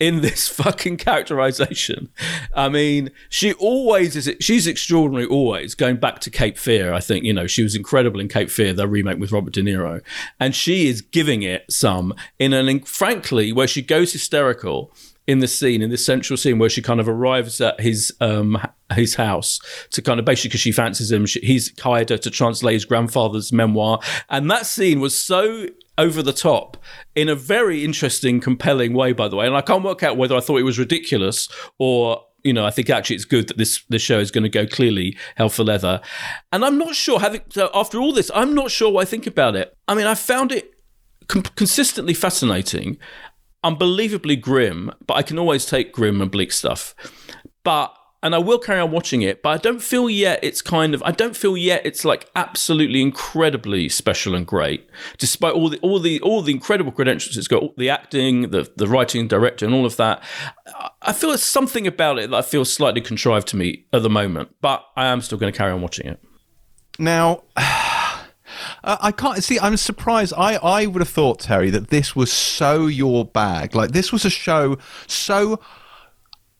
in this fucking characterization. I mean, she always is, she's extraordinary, always. Going back to Cape Fear, I think, you know, she was incredible in Cape Fear, the remake with Robert De Niro. And she is giving it some in an, frankly, where she goes hysterical in the scene, in this central scene where she kind of arrives at his um his house to kind of basically because she fancies him. She, he's hired her to translate his grandfather's memoir, and that scene was so over the top in a very interesting, compelling way, by the way. And I can't work out whether I thought it was ridiculous or you know, I think actually it's good that this this show is going to go clearly hell for leather. And I'm not sure having so after all this, I'm not sure what I think about it. I mean, I found it com- consistently fascinating, unbelievably grim, but I can always take grim and bleak stuff. But and I will carry on watching it, but I don't feel yet it's kind of I don't feel yet it's like absolutely incredibly special and great, despite all the all the all the incredible credentials it's got, the acting, the the writing, director, and all of that. I feel there's something about it that I feel slightly contrived to me at the moment, but I am still going to carry on watching it. Now, I can't see. I'm surprised. I, I would have thought, Terry, that this was so your bag. Like, this was a show so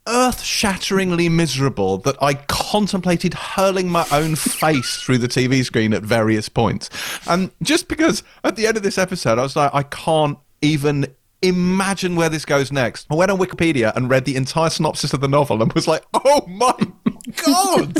earth shatteringly miserable that I contemplated hurling my own face through the TV screen at various points. And just because at the end of this episode, I was like, I can't even imagine where this goes next. I went on Wikipedia and read the entire synopsis of the novel and was like, oh my god,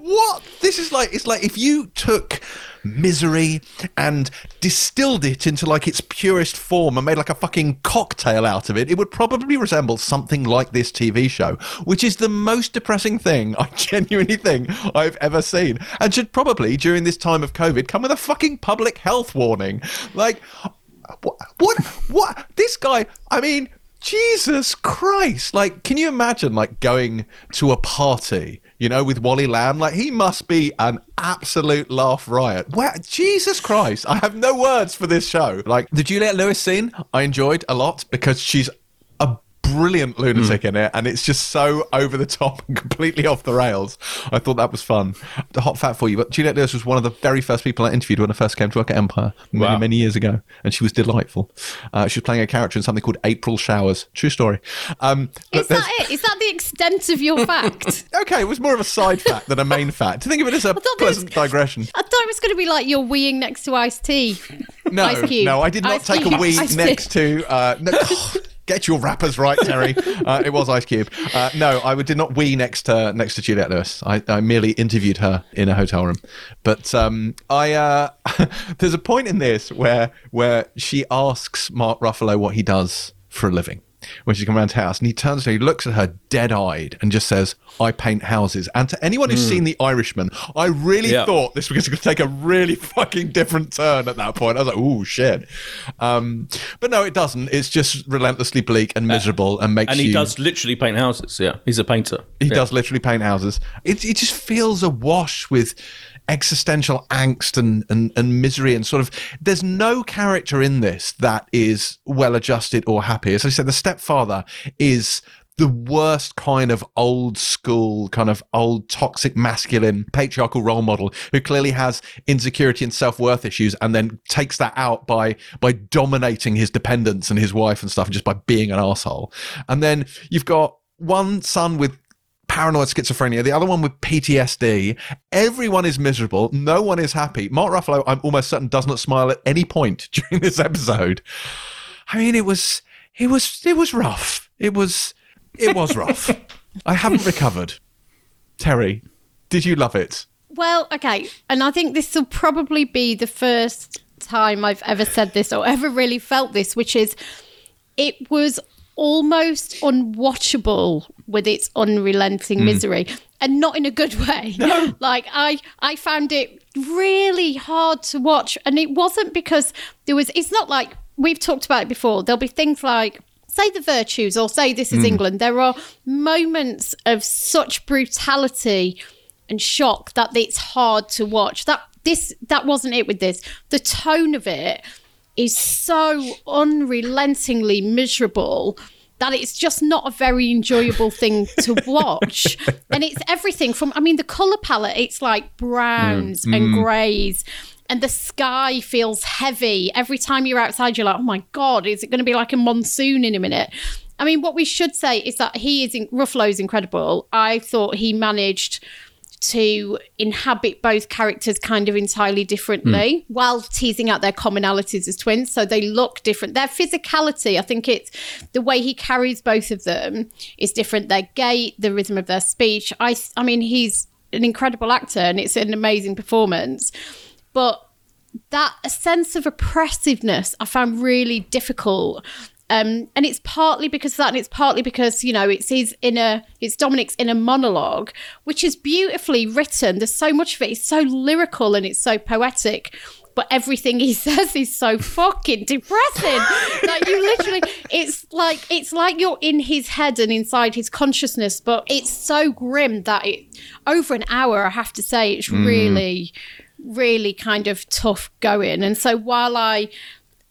what? This is like, it's like if you took misery and distilled it into like its purest form and made like a fucking cocktail out of it, it would probably resemble something like this TV show, which is the most depressing thing I genuinely think I've ever seen. And should probably, during this time of COVID, come with a fucking public health warning. Like, what, what, what? This guy, I mean, Jesus Christ. Like, can you imagine, like, going to a party, you know, with Wally Lamb? Like, he must be an absolute laugh riot. Where, Jesus Christ. I have no words for this show. Like, the Juliette Lewis scene, I enjoyed a lot because she's a brilliant lunatic in it and it's just so over the top and completely off the rails i thought that was fun the hot fact for you but juliette lewis was one of the very first people i interviewed when i first came to work at empire many Wow. many years ago and she was delightful uh, she was playing a character in something called april showers true story um, Is that it? Is that the extent of your fact? okay it was more of a side fact than a main fact to think of it as a thought there was- pleasant digression I thought it was going to be like you're weeing next to Ice-T. no Ice Cube. no i did not Ice take Cube. a wee Ice next to uh, no, Get your rappers right, Terry. uh, it was Ice Cube. Uh, no, I did not wee next to next to Juliette Lewis. I, I merely interviewed her in a hotel room. But um, I uh, there's a point in this where where she asks Mark Ruffalo what he does for a living when she's coming around to house, and he turns to her, he looks at her dead eyed and just says, I paint houses. And to anyone who's mm. seen The Irishman, I really yeah. thought this was going to take a really fucking different turn at that point. I was like, oh, shit. Um, but no, it doesn't. It's just relentlessly bleak and miserable uh, and makes And he you, does literally paint houses. Yeah. He's a painter. He yeah. does literally paint houses. It, it just feels awash with existential angst and, and, and misery and sort of there's no character in this that is well adjusted or happy. As I said, the stepfather is the worst kind of old school, kind of old toxic masculine patriarchal role model who clearly has insecurity and self worth issues and then takes that out by by dominating his dependents and his wife and stuff and just by being an asshole. And then you've got one son with paranoid schizophrenia, the other one with PTSD. Everyone is miserable. No one is happy. Mark Ruffalo, I'm almost certain, does not smile at any point during this episode. I mean, it was, it was, it was rough. It was, it was rough. I haven't recovered. Terry, did you love it? Well, okay. And I think this will probably be the first time I've ever said this or ever really felt this, which is it was almost unwatchable with its unrelenting mm. misery and not in a good way no. like i i found it really hard to watch and it wasn't because there was it's not like we've talked about it before there'll be things like say the virtues or say this is mm. england there are moments of such brutality and shock that it's hard to watch that this that wasn't it with this the tone of it is so unrelentingly miserable that it's just not a very enjoyable thing to watch. and it's everything from, I mean, the color palette, it's like browns mm. and mm. grays. And the sky feels heavy. Every time you're outside, you're like, oh my God, is it going to be like a monsoon in a minute? I mean, what we should say is that he is, in, Ruffalo's incredible. I thought he managed to inhabit both characters kind of entirely differently mm. while teasing out their commonalities as twins. So they look different. Their physicality, I think it's the way he carries both of them is different. Their gait, the rhythm of their speech. I, I mean, he's an incredible actor and it's an amazing performance. But that sense of oppressiveness I found really difficult um, and it's partly because of that, and it's partly because you know it's his inner, it's Dominic's inner monologue, which is beautifully written. There's so much of it. It's so lyrical and it's so poetic, but everything he says is so fucking depressing. like you literally, it's like it's like you're in his head and inside his consciousness, but it's so grim that it over an hour. I have to say, it's mm. really really kind of tough going. And so while I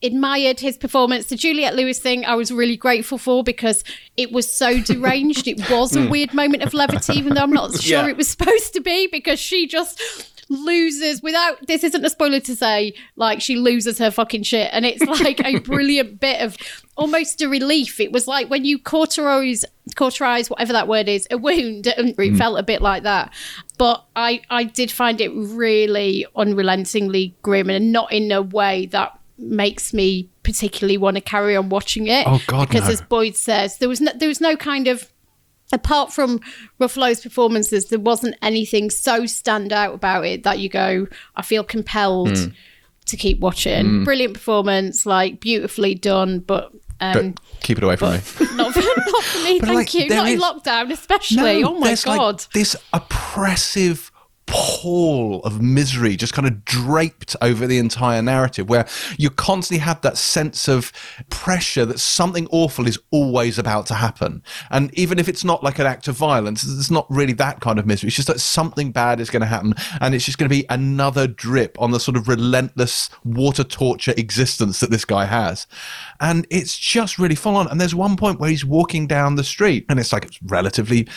admired his performance. The Juliette Lewis thing I was really grateful for because it was so deranged. it was a weird moment of levity, even though I'm not sure yeah. it was supposed to be because she just loses without this isn't a spoiler to say like she loses her fucking shit and it's like a brilliant bit of almost a relief it was like when you cauterize cauterize whatever that word is a wound and it mm. felt a bit like that but i i did find it really unrelentingly grim and not in a way that makes me particularly want to carry on watching it. Oh God! Because no. as Boyd says, there was no, there was no kind of apart from Ruffalo's performances, there wasn't anything so stand out about it that you go, I feel compelled mm. to keep watching. Mm. Brilliant performance, like beautifully done, but. Um, but keep it away from me. Not for, not for me, thank like, you. Not is, in lockdown, especially. No, oh my god! Like this oppressive pall of misery just kind of draped over the entire narrative where you constantly have that sense of pressure that something awful is always about to happen. And even if it's not like an act of violence it's not really that kind of misery. It's just that something bad is going to happen and it's just going to be another drip on the sort of relentless water torture existence that this guy has. And it's just really full on. And there's one point where he's walking down the street and it's like it's relatively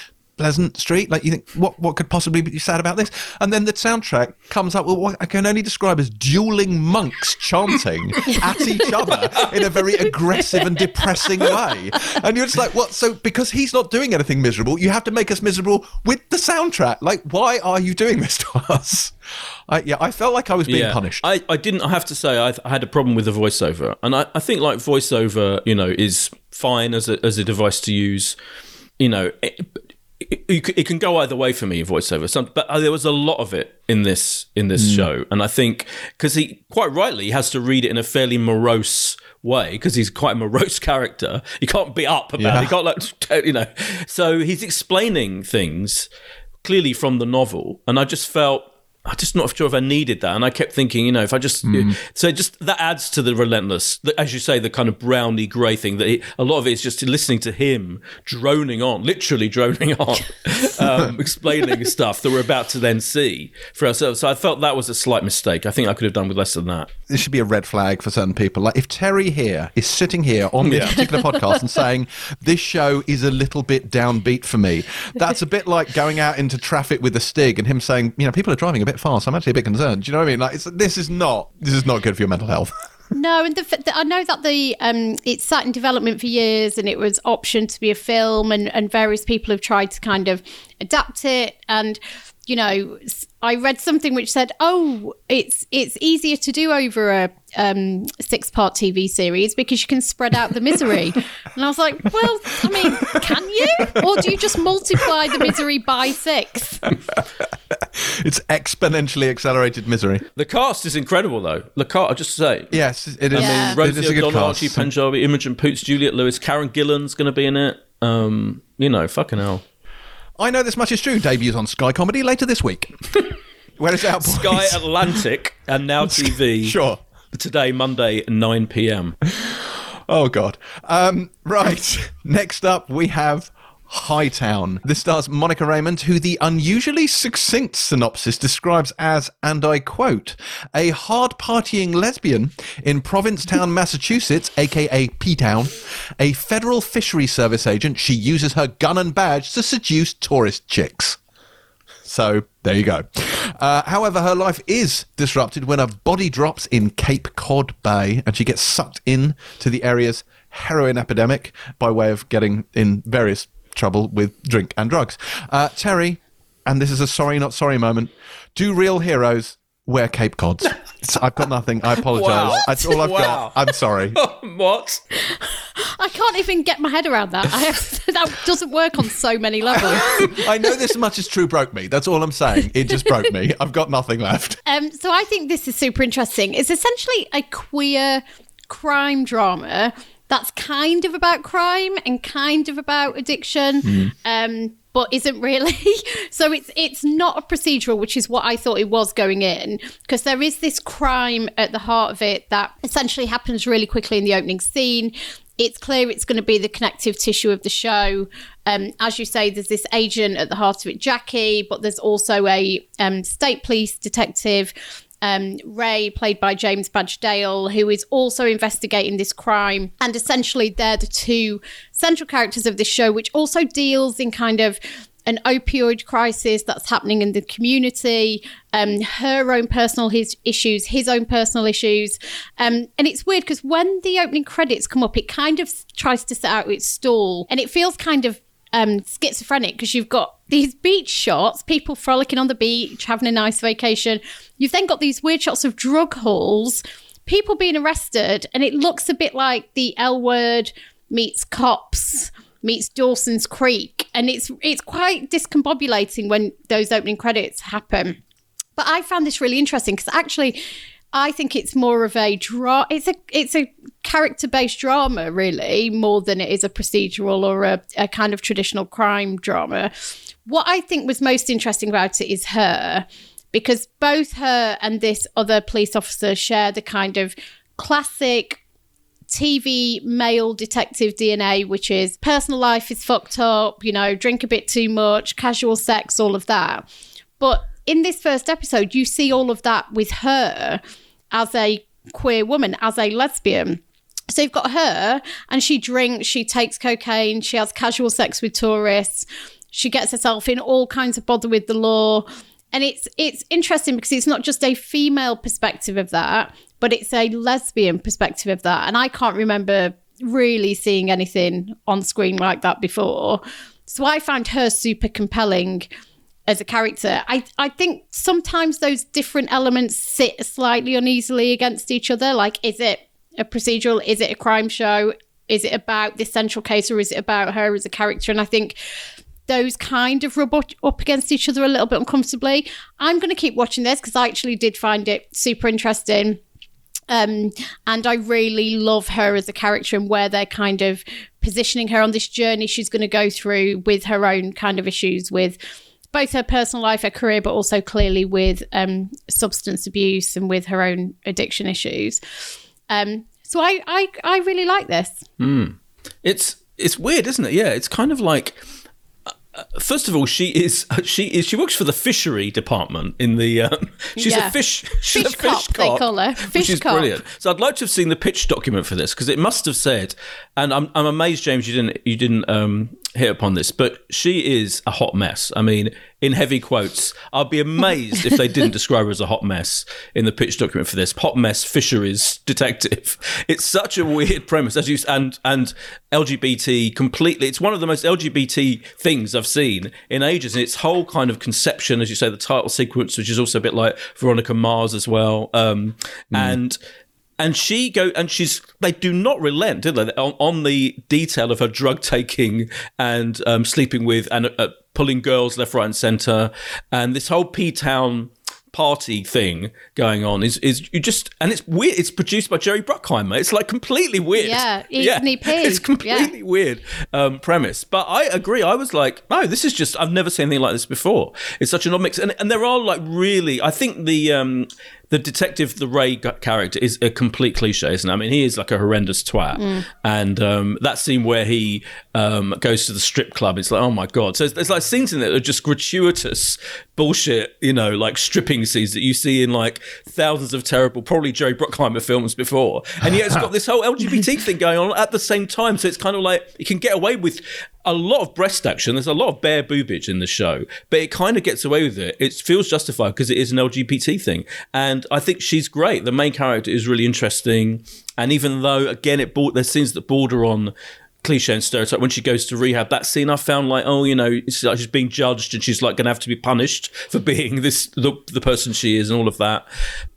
Pleasant Street. Like you think, what what could possibly be sad about this? And then the soundtrack comes up with what I can only describe as dueling monks chanting at each other in a very aggressive and depressing way. And you're just like, what? So because he's not doing anything miserable, you have to make us miserable with the soundtrack. Like, why are you doing this to us? I, yeah, I felt like I was being punished. I, I didn't. I have to say, I, I had a problem with the voiceover, and I, I think like voiceover, you know, is fine as a as a device to use. You know, it, it, can go either way for me in voiceover. Some, but uh, there was a lot of it in this in this show, and I think because he quite rightly he has to read it in a fairly morose way because he's quite a morose character. He can't be up about Yeah. it. He can't like you know. So he's explaining things clearly from the novel, and I just felt. I'm just not sure if I needed that, and I kept thinking, you know, if I just so just that adds to the relentless, the, as you say, the kind of browny grey thing that he, a lot of it is just listening to him droning on, literally droning on, um, explaining stuff that we're about to then see for ourselves. So I felt that was a slight mistake. I think I could have done with less than that. this should be a red flag for certain people. Like if Terry here is sitting here on this particular podcast and saying this show is a little bit downbeat for me, that's a bit like going out into traffic with a Stig and him saying, you know, people are driving a bit fast. I'm actually a bit concerned. Do you know what I mean? Like this is not this is not good for your mental health. No, and the, the, I know that the um, it's sat in development for years, and it was optioned to be a film, and, and various people have tried to kind of adapt it. And you know, I read something which said, "Oh, it's it's easier to do over a um, six part TV series because you can spread out the misery." and I was like, "Well, I mean, can you, or do you just multiply the misery by six? it's exponentially accelerated misery. The cast is incredible, though. The cast, I just say, Yes, it is. Yeah. It Rosie is a good O'Donnell, cast. Archie Panjabi, Imogen Poots, Juliette Lewis, Karen Gillan's going to be in it. Um, you know, fucking hell. I know this much is true. Debuts on Sky Comedy later this week. Where is our Sky Atlantic and Now TV. Sure. Today, Monday, 9 p.m. Oh God. Um, right. Next up, we have Hightown. This stars Monica Raymund, who the unusually succinct synopsis describes as, and I quote, a hard partying lesbian in Provincetown, Massachusetts, aka P Town, a federal fishery service agent. She uses her gun and badge to seduce tourist chicks. So there you go. Uh, however, her life is disrupted when a body drops in Cape Cod Bay and she gets sucked in to the area's heroin epidemic by way of getting in various trouble with drink and drugs. Uh, Terry, and this is a sorry not sorry moment, do real heroes wear Cape Cods? So I've got nothing. I apologise. Wow. That's all I've Wow. got. I'm sorry. what? I can't even get my head around that. I have, that doesn't work on so many levels." I know this much is true broke me. That's all I'm saying. It just broke me. I've got nothing left. Um, so I think this is super interesting. It's essentially a queer crime drama that's kind of about crime and kind of about addiction, um, but isn't really. so it's it's not a procedural, which is what I thought it was going in, because there is this crime at the heart of it that essentially happens really quickly in the opening scene. It's clear it's going to be the connective tissue of the show. Um, as you say, there's this agent at the heart of it, Jackie, but there's also a um, state police detective um, Ray, played by James Badge Dale, who is also investigating this crime. And essentially, they're the two central characters of this show, which also deals in kind of an opioid crisis that's happening in the community, um, her own personal his issues, his own personal issues. Um, and it's weird because when the opening credits come up, it kind of tries to set out its stall and it feels kind of um, schizophrenic because you've got these beach shots, people frolicking on the beach, having a nice vacation. You've then got these weird shots of drug hauls, people being arrested, and it looks a bit like the L word meets cops meets Dawson's Creek, and it's it's quite discombobulating when those opening credits happen. But I found this really interesting because actually, I think it's more of a draw. It's a it's a character based drama, really, more than it is a procedural or a, a kind of traditional crime drama. What I think was most interesting about it is her, because both her and this other police officer share the kind of classic TV male detective DNA, which is personal life is fucked up, you know, drink a bit too much, casual sex, all of that. But in this first episode, you see all of that with her as a queer woman, as a lesbian. So you've got her, and she drinks, she takes cocaine, she has casual sex with tourists. she gets herself in all kinds of bother with the law. And it's it's interesting because it's not just a female perspective of that, but it's a lesbian perspective of that. And I can't remember really seeing anything on screen like that before. So I found her super compelling as a character. I, I think sometimes those different elements sit slightly uneasily against each other. Like, is it a procedural? Is it a crime show? Is it about this central case or is it about her as a character? And I think those kind of rub up against each other a little bit uncomfortably. I'm going to keep watching this because I actually did find it super interesting. Um, and I really love her as a character and where they're kind of positioning her on this journey she's going to go through with her own kind of issues with both her personal life, her career, but also clearly with um, substance abuse and with her own addiction issues. Um, so I, I, I really like this. Mm. It's it's weird, isn't it? Yeah, it's kind of like first of all, she is she is she works for the fishery department in the. Um, she's yeah. a fish. She's fish a fish cop, cop, They call her fish which is cop. brilliant. So I'd like to have seen the pitch document for this because it must have said, and I'm I'm amazed, James, you didn't you didn't um, hit upon this, but she is a hot mess. I mean, in heavy quotes. I'd be amazed if they didn't describe her as a hot mess in the pitch document for this. Hot mess fisheries detective. It's such a weird premise, as you and and LGBT completely. It's one of the most LGBT things I've seen in ages. And its whole kind of conception, as you say, the title sequence, which is also a bit like Veronica Mars as well, um, mm. and and she go and she's they do not relent, do they, on, on the detail of her drug taking and um, sleeping with and uh, pulling girls left, right, and centre, and this whole P Town party thing going on is is you just and it's weird. It's produced by Jerry Bruckheimer. It's like completely weird. Yeah, yeah. It's completely yeah. weird um, premise. But I agree. I was like, no, this is just I've never seen anything like this before. It's such an odd mix, and and there are like really. I think the um, the detective, the Ray character, is a complete cliche, isn't it? I mean, he is like a horrendous twat. Mm. And um, that scene where he um, goes to the strip club, it's like, oh my God. So there's like scenes in there that are just gratuitous bullshit, you know, like stripping scenes that you see in like thousands of terrible, probably Jerry Bruckheimer films before. And yet it's got this whole LGBT thing going on at the same time. So it's kind of like, you can get away with a lot of breast action. There's a lot of bare boobage in the show, but it kind of gets away with it. It feels justified because it is an LGBT thing, and I think she's great. The main character is really interesting, and even though again it bought there's scenes that border on cliche and stereotype when she goes to rehab that scene i found like oh you know it's like she's being judged and she's like gonna have to be punished for being this the, the person she is and all of that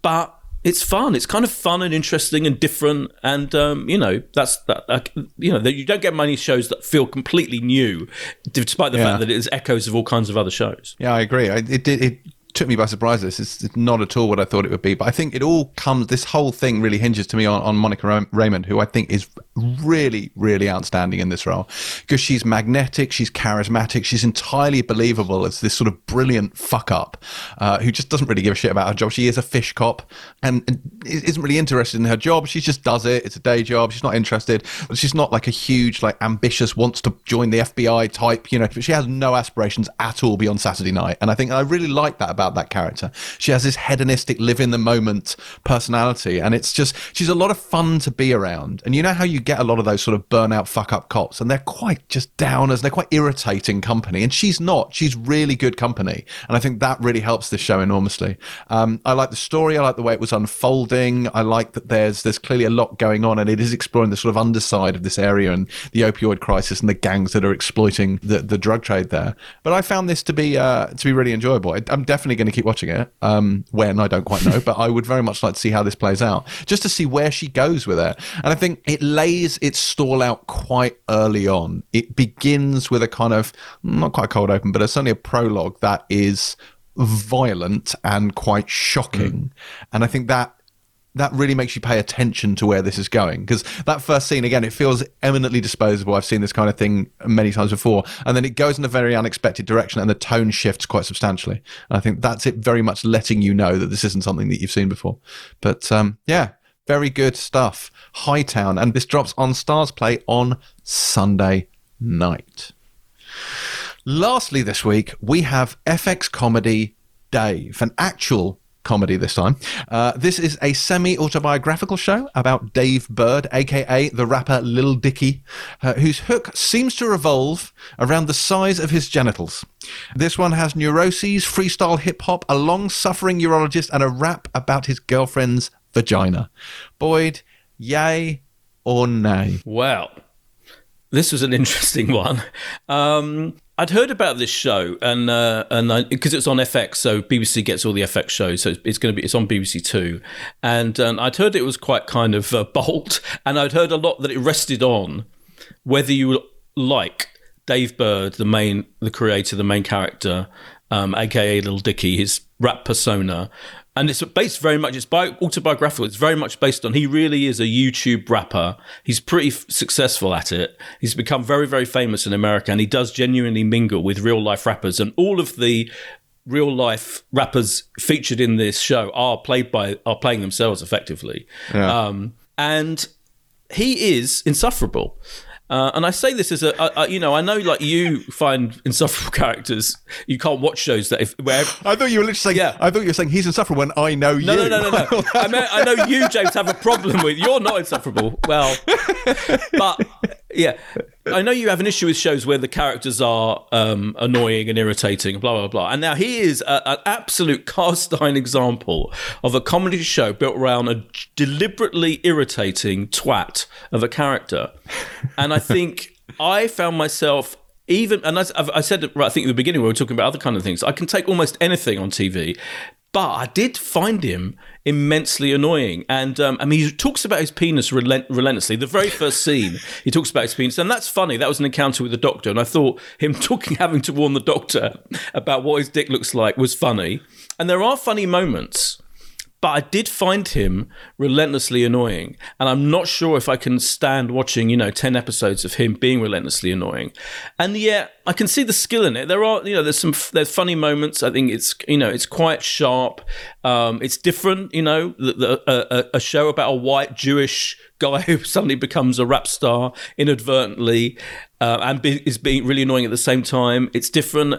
but it's fun. It's kind of fun and interesting and different, and um, you know that's that. Uh, you know you don't get many shows that feel completely new, despite the yeah. fact that it is echoes of all kinds of other shows. Yeah, I agree. I, it, it, it took me by surprise. This is not at all what I thought it would be, but I think it all comes. This whole thing really hinges to me on, on Monica Raymund, who I think is really, really outstanding in this role because she's magnetic, she's charismatic, she's entirely believable as this sort of brilliant fuck up uh, who just doesn't really give a shit about her job. She is a fish cop and, and isn't really interested in her job. She just does it. It's a day job. She's not interested. She's not like a huge, like ambitious, wants to join the FBI type, you know. She has no aspirations at all beyond Saturday night, and I think I really like that about that character. She has this hedonistic, live in the moment personality, and it's just she's a lot of fun to be around. And you know how you get a lot of those sort of burnout fuck up cops, and they're quite just downers. They're quite irritating company, and she's not. She's really good company, and I think that really helps this show enormously. Um, I like the story. I like the way it was unfolding. I like that there's there's clearly a lot going on, and it is exploring the sort of underside of this area and the opioid crisis and the gangs that are exploiting the, the drug trade there. But I found this to be uh, to be really enjoyable. I'm definitely going to keep watching it. Um, when I don't quite know, but I would very much like to see how this plays out, just to see where she goes with it. And I think it lays its stall out quite early on. It begins with a kind of not quite cold open, but it's only a prologue that is violent and quite shocking. Mm. And I think that that really makes you pay attention to where this is going. Because that first scene again it feels eminently disposable. I've seen this kind of thing many times before. And then it goes in a very unexpected direction and the tone shifts quite substantially. And i think that's it very much letting you know that this isn't something that you've seen before. But um, yeah very good stuff. Hightown. And this drops on StarzPlay on sunday night. Lastly this week we have fx comedy dave an actual comedy this time. Uh, this is a semi autobiographical show about Dave Burd, aka the rapper Lil Dicky, uh, whose hook seems to revolve around the size of his genitals. This one has neuroses, freestyle hip hop, a long suffering urologist, and a rap about his girlfriend's vagina. Boyd, yay or nay? Well, this was an interesting one. Um, I'd heard about this show, and uh, and because it's on FX, so BBC gets all the FX shows, so it's, it's going to be it's on BBC Two, and um, I'd heard it was quite kind of uh, bold, and I'd heard a lot that it rested on whether you like Dave Burd, the main, the creator, the main character, um, aka Little Dicky, his rap persona, and it's based very much it's bi- autobiographical. It's very much based on he really is a youtube rapper. He's pretty f- successful at it. He's become very very famous in america and he does genuinely mingle with real life rappers. And all of the real life rappers featured in this show are played by are playing themselves effectively. Yeah. um, and he is insufferable uh, and I say this as a, a, a, you know, I know like you find insufferable characters. You can't watch shows that if where I thought you were literally saying. Yeah. I thought you were saying he's insufferable when I know you. no, no, no, no, no. I, mean, I know you, James, have a problem with. You're not insufferable. Well, but yeah, I know you have an issue with shows where the characters are um, annoying and irritating, blah blah blah. And now he is a, an absolute cast iron example of a comedy show built around a deliberately irritating twat of a character. And I think I found myself even, and I've- I said, right, I think at the beginning we were talking about other kind of things, I can take almost anything on TV. But I did find him immensely annoying. And um, I mean, he talks about his penis relent- relentlessly. The very first scene, he talks about his penis. And that's funny. That was an encounter with the doctor. And I thought him talking, having to warn the doctor about what his dick looks like was funny. And there are funny moments. But I did find him relentlessly annoying. And I'm not sure if I can stand watching, you know, 10 episodes of him being relentlessly annoying. And yet I can see the skill in it. There are, you know, there's some, there's funny moments. I think it's, you know, it's quite sharp. Um, it's different, you know, the, the, a, a- show about a white Jewish guy who suddenly becomes a rap star inadvertently uh, and be, is being really annoying at the same time. It's different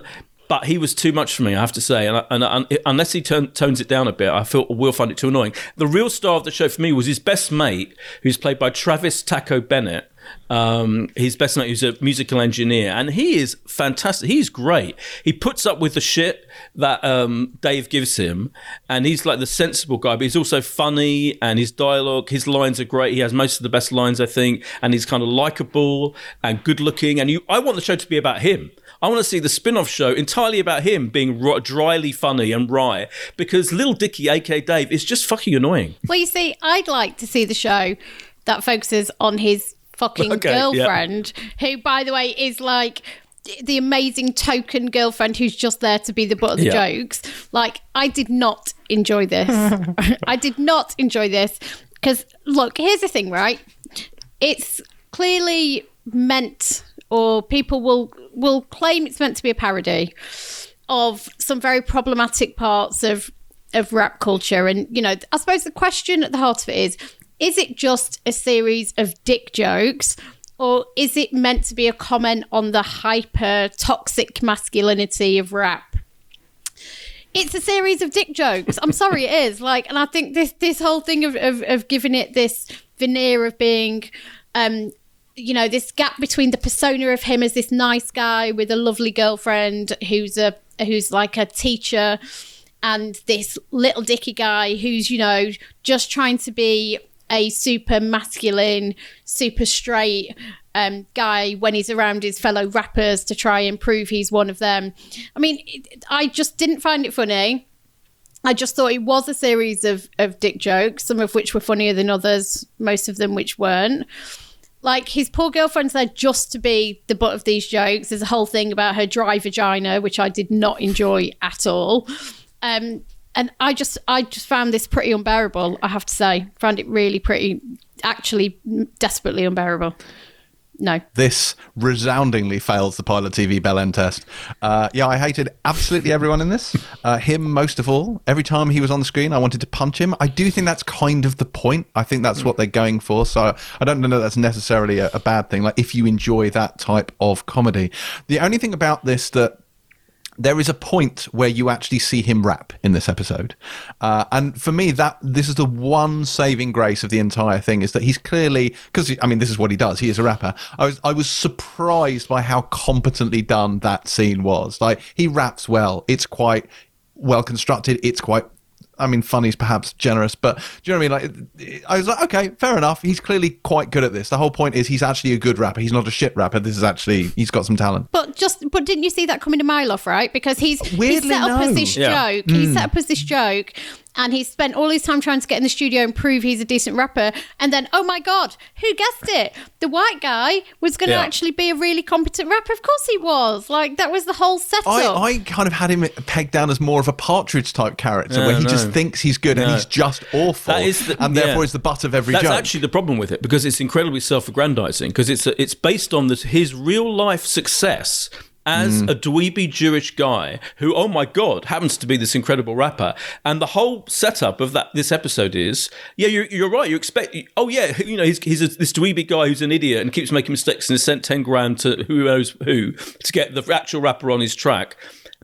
but he was too much for me, I have to say. And, and, and unless he turn, tones it down a bit, I feel will find it too annoying. The real star of the show for me was his best mate, who's played by Travis Taco Bennett. Um, his best mate, who's a musical engineer, and he is fantastic. He's great. He puts up with the shit that um, Dave gives him, and he's like the sensible guy. But he's also funny, and his dialogue, his lines are great. He has most of the best lines, I think, and he's kind of likable and good looking. And you, I want the show to be about him. I want to see the spin-off show entirely about him being ro- dryly funny and wry because Little Dicky, aka Dave, is just fucking annoying. Well, you see, I'd like to see the show that focuses on his fucking Okay, yeah. girlfriend, who, by the way, is like the amazing token girlfriend who's just there to be the butt of the Yeah. jokes. Like, I did not enjoy this. I did not enjoy this because, look, here's the thing, right? It's clearly meant, or people will will claim it's meant to be a parody of some very problematic parts of of rap culture and you know i suppose the question at the heart of it is is it just a series of dick jokes or is it meant to be a comment on the hyper toxic masculinity of rap it's a series of dick jokes. I'm sorry, it is. Like, and I think this this whole thing of of, of giving it this veneer of being, um, you know, this gap between the persona of him as this nice guy with a lovely girlfriend who's a who's like a teacher, and this little dicky guy who's you know just trying to be a super masculine, super straight um, guy when he's around his fellow rappers to try and prove he's one of them. I mean, I just didn't find it funny. I just thought it was a series of, of dick jokes, some of which were funnier than others, most of them which weren't. Like his poor girlfriend's there just to be the butt of these jokes. There's a whole thing about her dry vagina, which I did not enjoy at all. Um, and I just, I just found this pretty unbearable. I have to say, found it really pretty, actually, desperately unbearable. No, This resoundingly fails the pilot TV Bell End test. Uh, yeah, I hated absolutely everyone in this. Uh, him most of all. Every time he was on the screen, I wanted to punch him. I do think that's kind of the point. I think that's what they're going for. So I don't know that's necessarily a, a bad thing. Like if you enjoy that type of comedy, the only thing about this that there is a point where you actually see him rap in this episode, uh, and for me, that this is the one saving grace of the entire thing is that he's clearly because I mean this is what he does. He is a rapper. I was I was surprised by how competently done that scene was. Like he raps well. It's quite well constructed. It's quite I mean, funny's perhaps generous, but do you know what I mean? Like, I was like, okay, fair enough. He's clearly quite good at this. The whole point is he's actually a good rapper. He's not a shit rapper. This is actually he's got some talent. But just, but didn't you see that coming a mile off, right? Because he's Weirdly, he's set up no. as this Yeah. joke. He's hmm. set up as this joke. And he spent all his time trying to get in the studio and prove he's a decent rapper. And then, oh my God, who guessed it? The white guy was going to Yeah. actually be a really competent rapper. Of course he was. Like, that was the whole setup. I, I kind of had him pegged down as more of a partridge type character where he no. just thinks he's good and he's just awful. That is the- and yeah. therefore is the butt of every joke. That's joke. actually the problem with it because it's incredibly self-aggrandizing because it's a, it's based on this, his real life success as Mm. a dweeby Jewish guy who, oh my god, happens to be this incredible rapper. And the whole setup of that this episode is, yeah, you're, you're right. You expect, oh yeah, you know, he's, he's a, this dweeby guy who's an idiot and keeps making mistakes and has sent ten grand to who knows who to get the actual rapper on his track.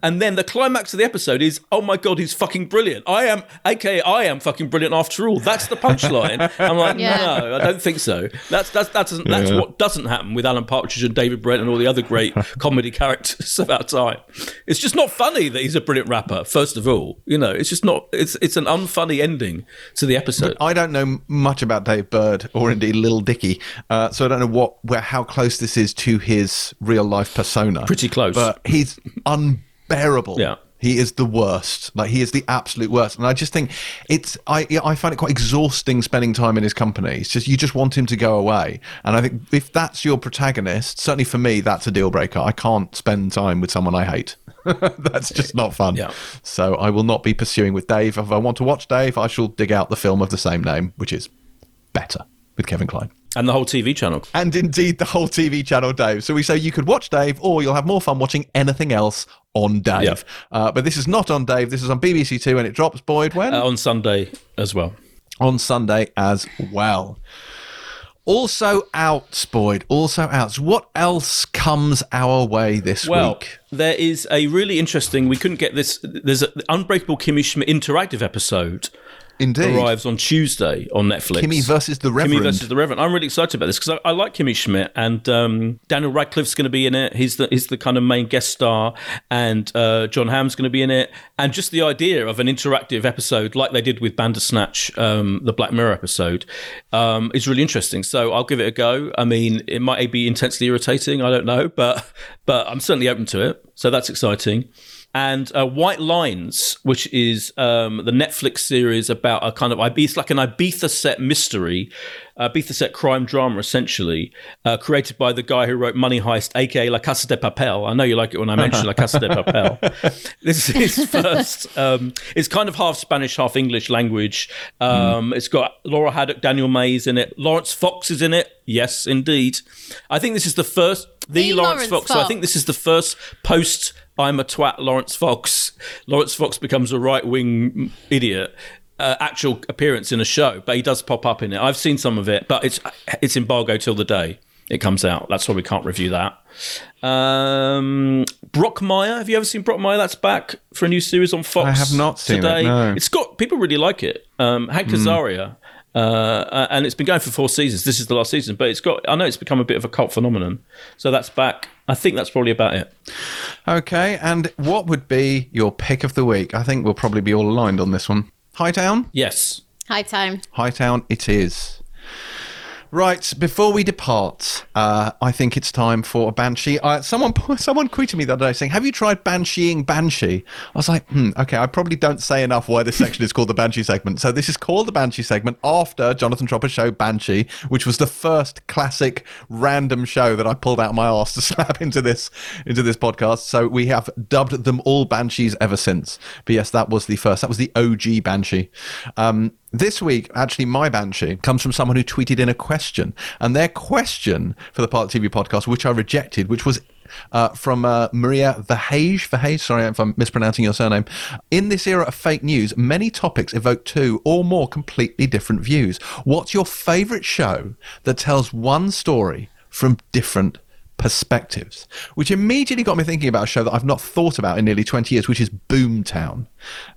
And then the climax of the episode is, oh my god, he's fucking brilliant. I am, aka, I am fucking brilliant after all. That's the punchline. I'm like, Yeah. no, I don't think so. That's that's that's that's what doesn't happen with Alan Partridge and David Brent and all the other great comedy characters of our time. It's just not funny that he's a brilliant rapper. First of all, you know, it's just not. It's it's an unfunny ending to the episode. I don't know much about Dave Burd or indeed Little Dicky, uh, so I don't know what where how close this is to his real life persona. Pretty close. but he's unbearable. Yeah. He is the worst. Like he is the absolute worst. And I just think it's I I find it quite exhausting spending time in his company. It's just you just want him to go away. And I think if that's your protagonist, certainly for me, that's a deal breaker. I can't spend time with someone I hate. that's just not fun. Yeah. So I will not be pursuing with Dave. If I want to watch Dave, I shall dig out the film of the same name, which is better with Kevin Kline. and the whole TV channel. And indeed the whole TV channel Dave. So we say you could watch Dave or you'll have more fun watching anything else on Dave. Yeah. Uh, but this is not on Dave. This is on BBC Two and it drops, Boyd, when? Uh, on Sunday as well. on Sunday as well. Also out, Boyd. Also out. So what else comes our way this Well, week? there is a really interesting. We couldn't get this. There's an Unbreakable Kimmy Schmidt interactive episode Indeed. arrives on Tuesday on Netflix. Kimmy versus the Reverend. Kimmy versus the Reverend. I'm really excited about this because I, I like Kimmy Schmidt and um, Daniel Radcliffe's going to be in it. He's the he's the kind of main guest star, and uh, Jon Hamm's going to be in it. And just the idea of an interactive episode like they did with Bandersnatch, um, the Black Mirror episode, um, is really interesting. So I'll give it a go. I mean, it might be intensely irritating. I don't know, but but I'm certainly open to it. So that's exciting and uh, White Lines, which is um, the Netflix series about a kind of Ibiza, it's like an Ibiza set mystery, Ibiza set crime drama, essentially, uh, created by the guy who wrote Money Heist, aka La Casa de Papel. I know you like it when I mention La Casa de Papel. this is his first. Um, it's kind of half Spanish, half English language. Um, It's got Laura Haddock, Daniel Mays in it. Laurence Fox is in it. Yes, indeed. I think this is the first. The, The Laurence, Laurence Fox. So I think this is the first post I'm a twat Laurence Fox. Laurence Fox becomes a right wing idiot. Uh, actual appearance in a show, but he does pop up in it. I've seen some of it, but it's it's embargo till the day it comes out. That's why we can't review that. Um, Brockmire, have you ever seen Brock Brockmire? That's back for a new series on Fox. I have not seen it, today. no. It's got people really like it. Um, Hank Azaria. Uh, and it's been going for four seasons. This is the last season, but it's got. I know it's become a bit of a cult phenomenon. So that's back. I think that's probably about it. Okay, and what would be your pick of the week? I think we'll probably be all aligned on this one. Hightown? Yes. High time. Hightown it is. Right, before we depart, uh, I think it's time for a banshee. Uh, someone, someone tweeted me the other day saying, "Have you tried bansheeing banshee?" I was like, "Hmm, okay." I probably don't say enough why this section is called the banshee segment. So this is called the banshee segment after Jonathan Tropper's show Banshee, which was the first classic random show that I pulled out of my arse to slap into this into this podcast. So we have dubbed them all banshees ever since. But yes, that was the first. That was the OG banshee. Um, this week, actually, my banshee comes from someone who tweeted in a question, and their question for the Part TV podcast, which I rejected, which was uh, from uh, Maria Verhage. Verhage, sorry if I'm mispronouncing your surname. In this era of fake news, many topics evoke two or more completely different views. What's your favourite show that tells one story from different perspectives, which immediately got me thinking about a show that I've not thought about in nearly 20 years, which is Boomtown.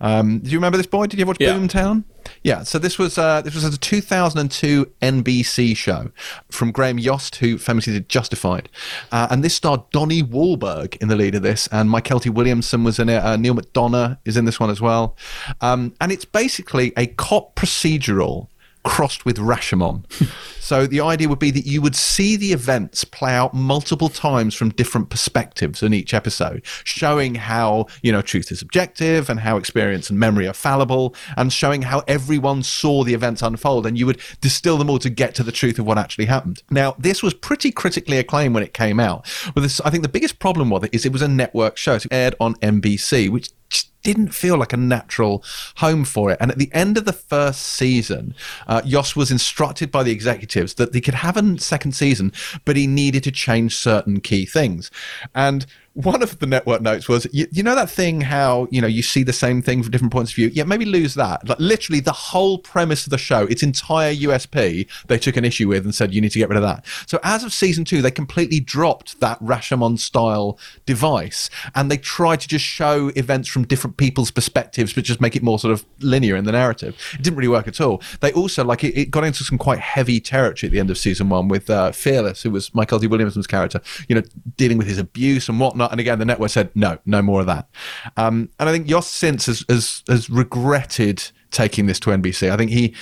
Um, do you remember this boy? Did you ever watch Yeah. Boomtown? Yeah, so this was uh, this was a 2002 NBC show from Graham Yost, who famously did Justified, uh, and this starred Donnie Wahlberg in the lead of this, and Mykelti Williamson was in it. Uh, Neal McDonough is in this one as well, um, and it's basically a cop procedural crossed with Rashomon. so the idea would be that you would see the events play out multiple times from different perspectives in each episode, showing how, you know, truth is subjective and how experience and memory are fallible, and showing how everyone saw the events unfold, and you would distill them all to get to the truth of what actually happened. Now, this was pretty critically acclaimed when it came out. But this, I think the biggest problem with it is it was a network show. So it aired on NBC, which just didn't feel like a natural home for it. And at the end of the first season, uh, Yost was instructed by the executives that they could have a second season, but he needed to change certain key things. And one of the network notes was, you, you know that thing how you know you see the same thing from different points of view. Yeah, maybe lose that. Like literally, the whole premise of the show, its entire USP, they took an issue with and said you need to get rid of that. So as of season two, they completely dropped that Rashomon style device, and they tried to just show events from different people's perspectives, but just make it more sort of linear in the narrative. It didn't really work at all. They also like it, it got into some quite heavy territory at the end of season one with uh, Fearless, who was Mykelti Williamson's character, you know, dealing with his abuse and whatnot. And again, the network said no, no more of that. Um, and I think Yost since has, has has regretted taking this to NBC. I think he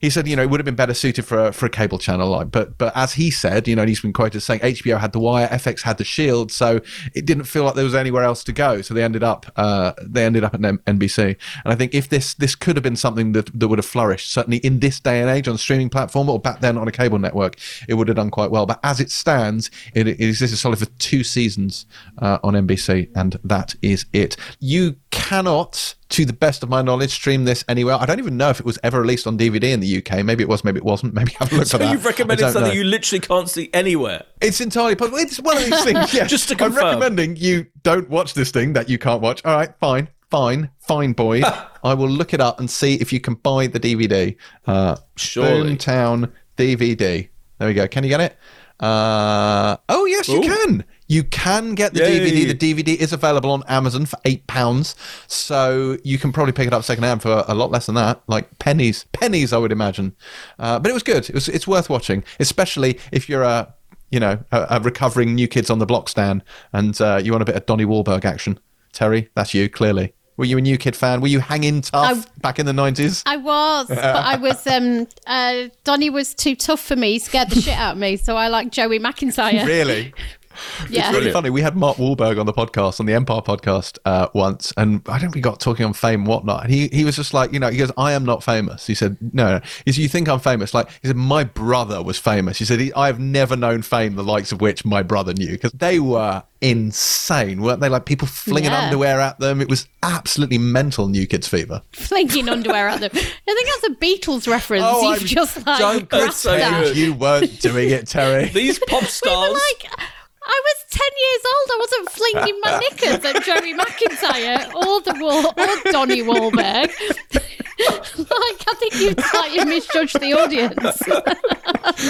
he said, you know, it would have been better suited for a, for a cable channel. Like, but but as he said, you know, he's been quoted saying HBO had The Wire, FX had The Shield, so it didn't feel like there was anywhere else to go. So they ended up uh, they ended up at NBC. And I think if this this could have been something that that would have flourished, certainly in this day and age on streaming platform or back then on a cable network, it would have done quite well. But as it stands, it, it existed solid for two seasons uh, on NBC, and that is it. You cannot to the best of my knowledge, stream this anywhere. I don't even know if it was ever released on DVD in the UK. Maybe it was, maybe it wasn't. Maybe have a look So for that. you've recommended something know. you literally can't see anywhere. It's entirely possible. It's one of these things. Yeah. Just to confirm. I'm recommending you don't watch this thing that you can't watch. All right, fine, fine, fine, boy. I will look it up and see if you can buy the DVD. Uh, Surely. Boomtown DVD. There we go. Can you get it? Uh, oh yes, you can. You can get the Yay. DVD. The DVD is available on Amazon for eight pounds, so you can probably pick it up secondhand for a lot less than that, like pennies, pennies, I would imagine. Uh, but it was good. It was. It's worth watching, especially if you're a, you know, a, a recovering New Kids on the Block stan and uh, you want a bit of Donnie Wahlberg action. Terri, that's you clearly. Were you a New Kid fan? Were you hanging tough back in the nineties? I was, but I was. Um, uh, Donnie was too tough for me. He scared the shit out of me. So I like Joey McIntyre. Really? Yeah. It's really funny. We had Mark Wahlberg on the podcast, on the Empire podcast uh, once, and I think we got talking on fame and whatnot. And he, he was just like, you know, he goes, I am not famous. He said, no, no. He said, you think I'm famous? Like, he said, my brother was famous. He said, I have never known fame the likes of which my brother knew because they were insane, weren't they? Like people flinging Yeah. underwear at them. It was absolutely mental, New Kids Fever. flinging underwear at them. I think that's a Beatles reference. Oh, You've I'm- just like don't grasped That's so You weren't doing it, Terri. These pop We were stars. like, I was 10 years old. I wasn't flinging my knickers at Joey McIntyre or the Wall or Donnie Wahlberg. Like, I think you've slightly misjudged the audience.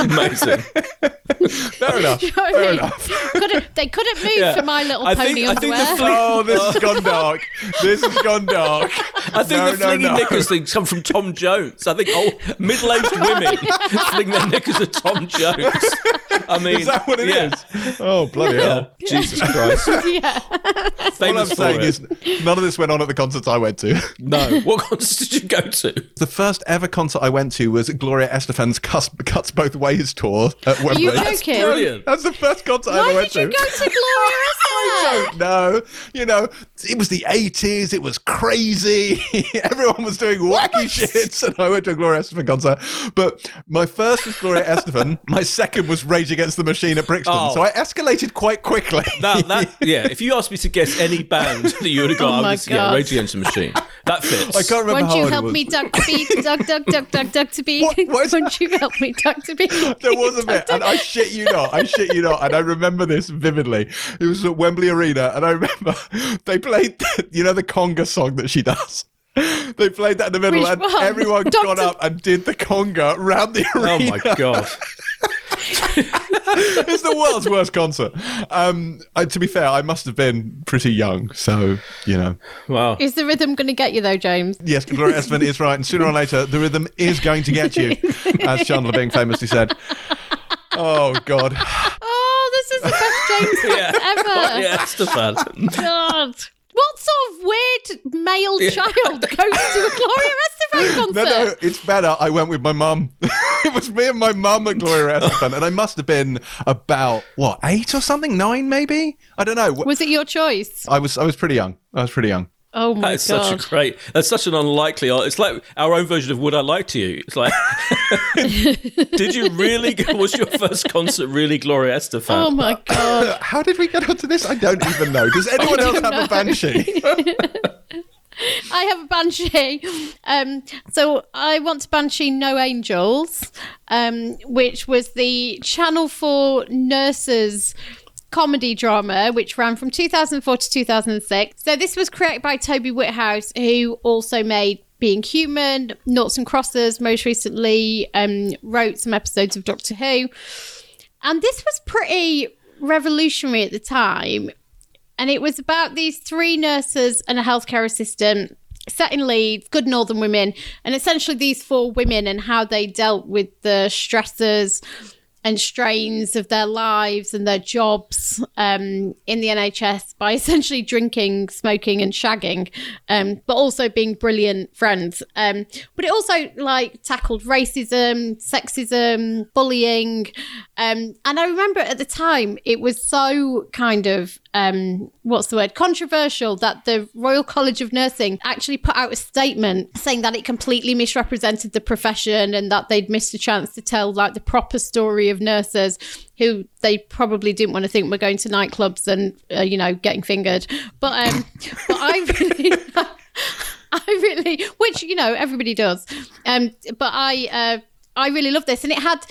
Amazing. Fair enough. You know what I Fair mean? enough. Couldn't, they couldn't move Yeah. for My Little I Pony think- I think the underwear. fling- Oh, this has gone dark. This has gone dark. I think No, the no, flinging no. knickers thing come from Tom Jones. I think old middle-aged women fling their knickers at Tom Jones. I mean, Is that what it is? yeah. Oh, bloody hell. Yeah. Jesus Christ. yeah. All I'm saying it. is, none of this went on at the concerts I went to. no. What concert did you go to? The first ever concert I went to was Gloria Estefan's Cuts, Cuts Both Ways tour at Are Wembley. you That's, joking? Brilliant. the first concert I Why ever went did you to. go to Gloria I don't know. You know, it was the 80s. It was crazy. Everyone was doing wacky shits. And I went to a Gloria Estefan concert. But my first was Gloria Estefan. My second was Rage Against the Machine at Brixton. Oh. So I escalated quite quickly. That, that, yeah. If you asked me to guess any band that you would have gone, Oh I would yeah, God. Rage Against the Machine. That fits. I can't remember Won't how you old it help was. me Dr. Beat? Duck, duck, duck, duck, duck to beat. What- what is- Won't you help me Dr. Beat? There was a bit, and I shit you not, I shit you not, and I remember this vividly. It was at Wembley Arena, and I remember they played, you know, the conga song that she does. They played that in the middle, Which and one? everyone Dr. got up and did the conga round the arena. oh my god. it's the world's worst concert. Um, I, to be fair, I must have been pretty young, so you know. Wow. Is the rhythm going to get you though, James? Yes, Gloria Estefan is right, and sooner or later, the rhythm is going to get you, as Chandler Bing famously said. Oh God. Oh, this is the best James Yeah. fact ever. yeah, Stefan. God. What sort of weird male child goes to a Gloria Estefan concert? No, no, it's better. I went with my mum. it was me and my mum at Gloria Estefan, and I must have been about what eight or something, nine maybe. I don't know. Was it your choice? I was I was pretty young. I was pretty young. Oh my That's god! That's such a great. That's such an unlikely. It's like our own version of "Would I Lie to You." It's like, did you really? go- Was your first concert really Gloria Estefan? oh my god! How did we get onto this? I don't even know. Does anyone else have a banshee? I have a banshee. Um, so I want to banshee No Angels, um, which was the Channel Four nurses comedy drama which ran from 2004 to 2006 so this was created by toby whithouse who also made being human noughts and crosses most recently um, wrote some episodes of doctor who. And this was pretty revolutionary at the time. And it was about these three nurses and a healthcare assistant set in Leeds, good northern women, and essentially these four women and how they dealt with the stressors and strains of their lives and their jobs um, in the NHS by essentially drinking, smoking, and shagging, um, but also being brilliant friends. Um, but it also like tackled racism, sexism, bullying, um, and I remember at the time it was so kind of um, what's the word controversial that the Royal College of Nursing actually put out a statement saying that it completely misrepresented the profession and that they'd missed a chance to tell like the proper story of nurses who they probably didn't want to think were going to nightclubs and uh, you know getting fingered. But um but I really I really which you know everybody does. Um but I uh I really love this. And it had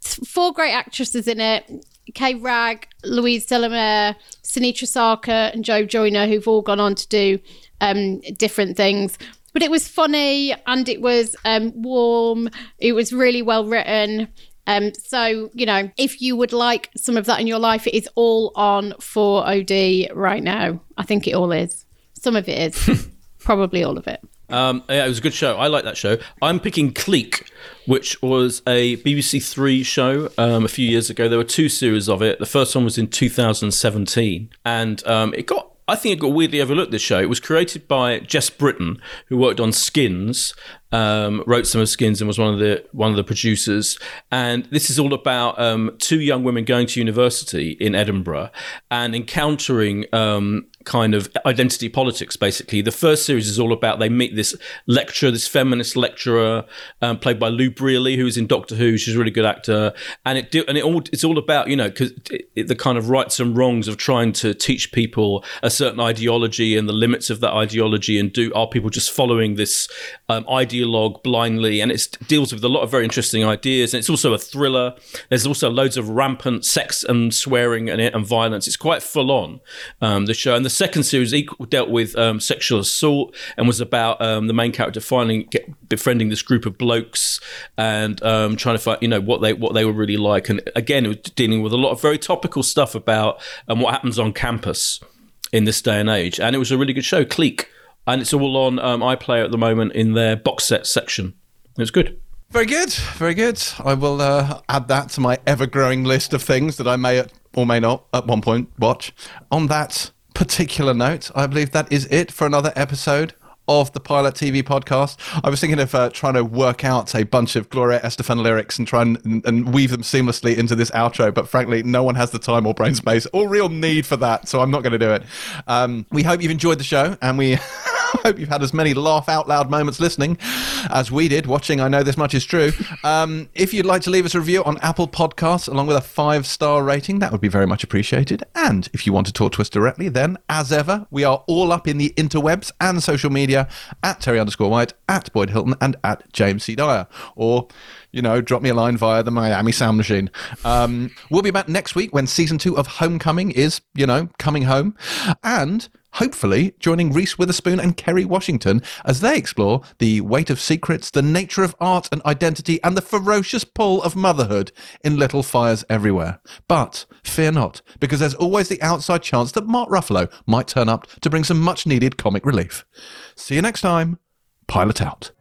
four great actresses in it Kaye Wragg, Louise Delamere, Sunetra Sarker, and Jo Joyner, who've all gone on to do um, different things. But it was funny and it was um, warm. It was really well written. Um, so, you know, if you would like some of that in your life, it is all on 4oD right now. I think it all is. Some of it is. Probably all of it. Um, yeah, it was a good show. I like that show. I'm picking Clique, which was a BBC Three show um, a few years ago. There were two series of it. The first one was in 2017, and um, it got. I think it got weirdly overlooked. This show. It was created by Jess Brittain, who worked on Skins, um, wrote some of Skins, and was one of the one of the producers. And this is all about um, two young women going to university in Edinburgh and encountering um, kind of identity politics basically. The first series is all about they meet this lecturer this feminist lecturer um, played by lou brealey who's in doctor who. She's a really good actor. And it and it all it's all about you know because the kind of rights and wrongs of trying to teach people a certain ideology and the limits of that ideology and do are people just following this um, ideologue blindly? And it deals with a lot of very interesting ideas. And it's also a thriller. There's also loads of rampant sex and swearing and, and violence. It's quite full on um, the show. And the second series equal, dealt with um, sexual assault and was about um, the main character finally get, befriending this group of blokes and um, trying to find you know what they what they were really like. And again it was dealing with a lot of very topical stuff about um, what happens on campus in this day and age. And it was a really good show Clique and it's all on um, iPlayer at the moment in their box set section. It was good. Very good, very good. I will uh, add that to my ever growing list of things that I may or may not at one point watch. On that particular note, I believe that is it for another episode of the Pilot TV podcast. I was thinking of uh, trying to work out a bunch of Gloria Estefan lyrics and try and, and weave them seamlessly into this outro, but frankly, no one has the time or brain space or real need for that, so I'm not going to do it. Um, we hope you've enjoyed the show, and we hope you've had as many laugh out loud moments listening as we did watching. I know this much is true. Um, if you'd like to leave us a review on Apple Podcasts along with a five star rating, that would be very much appreciated. And if you want to talk to us directly, then as ever, we are all up in the interwebs and social media at Terri underscore White, at Boyd Hilton, and at James C. Dyer. Or you know, drop me a line via the Miami Sound Machine. Um, we'll be back next week when season two of Homecoming is, you know, coming home. And hopefully joining Reese Witherspoon and Kerry Washington as they explore the weight of secrets, the nature of art and identity, and the ferocious pull of motherhood in Little Fires Everywhere. But fear not, because there's always the outside chance that Mark Ruffalo might turn up to bring some much needed comic relief. See you next time. Pilot out.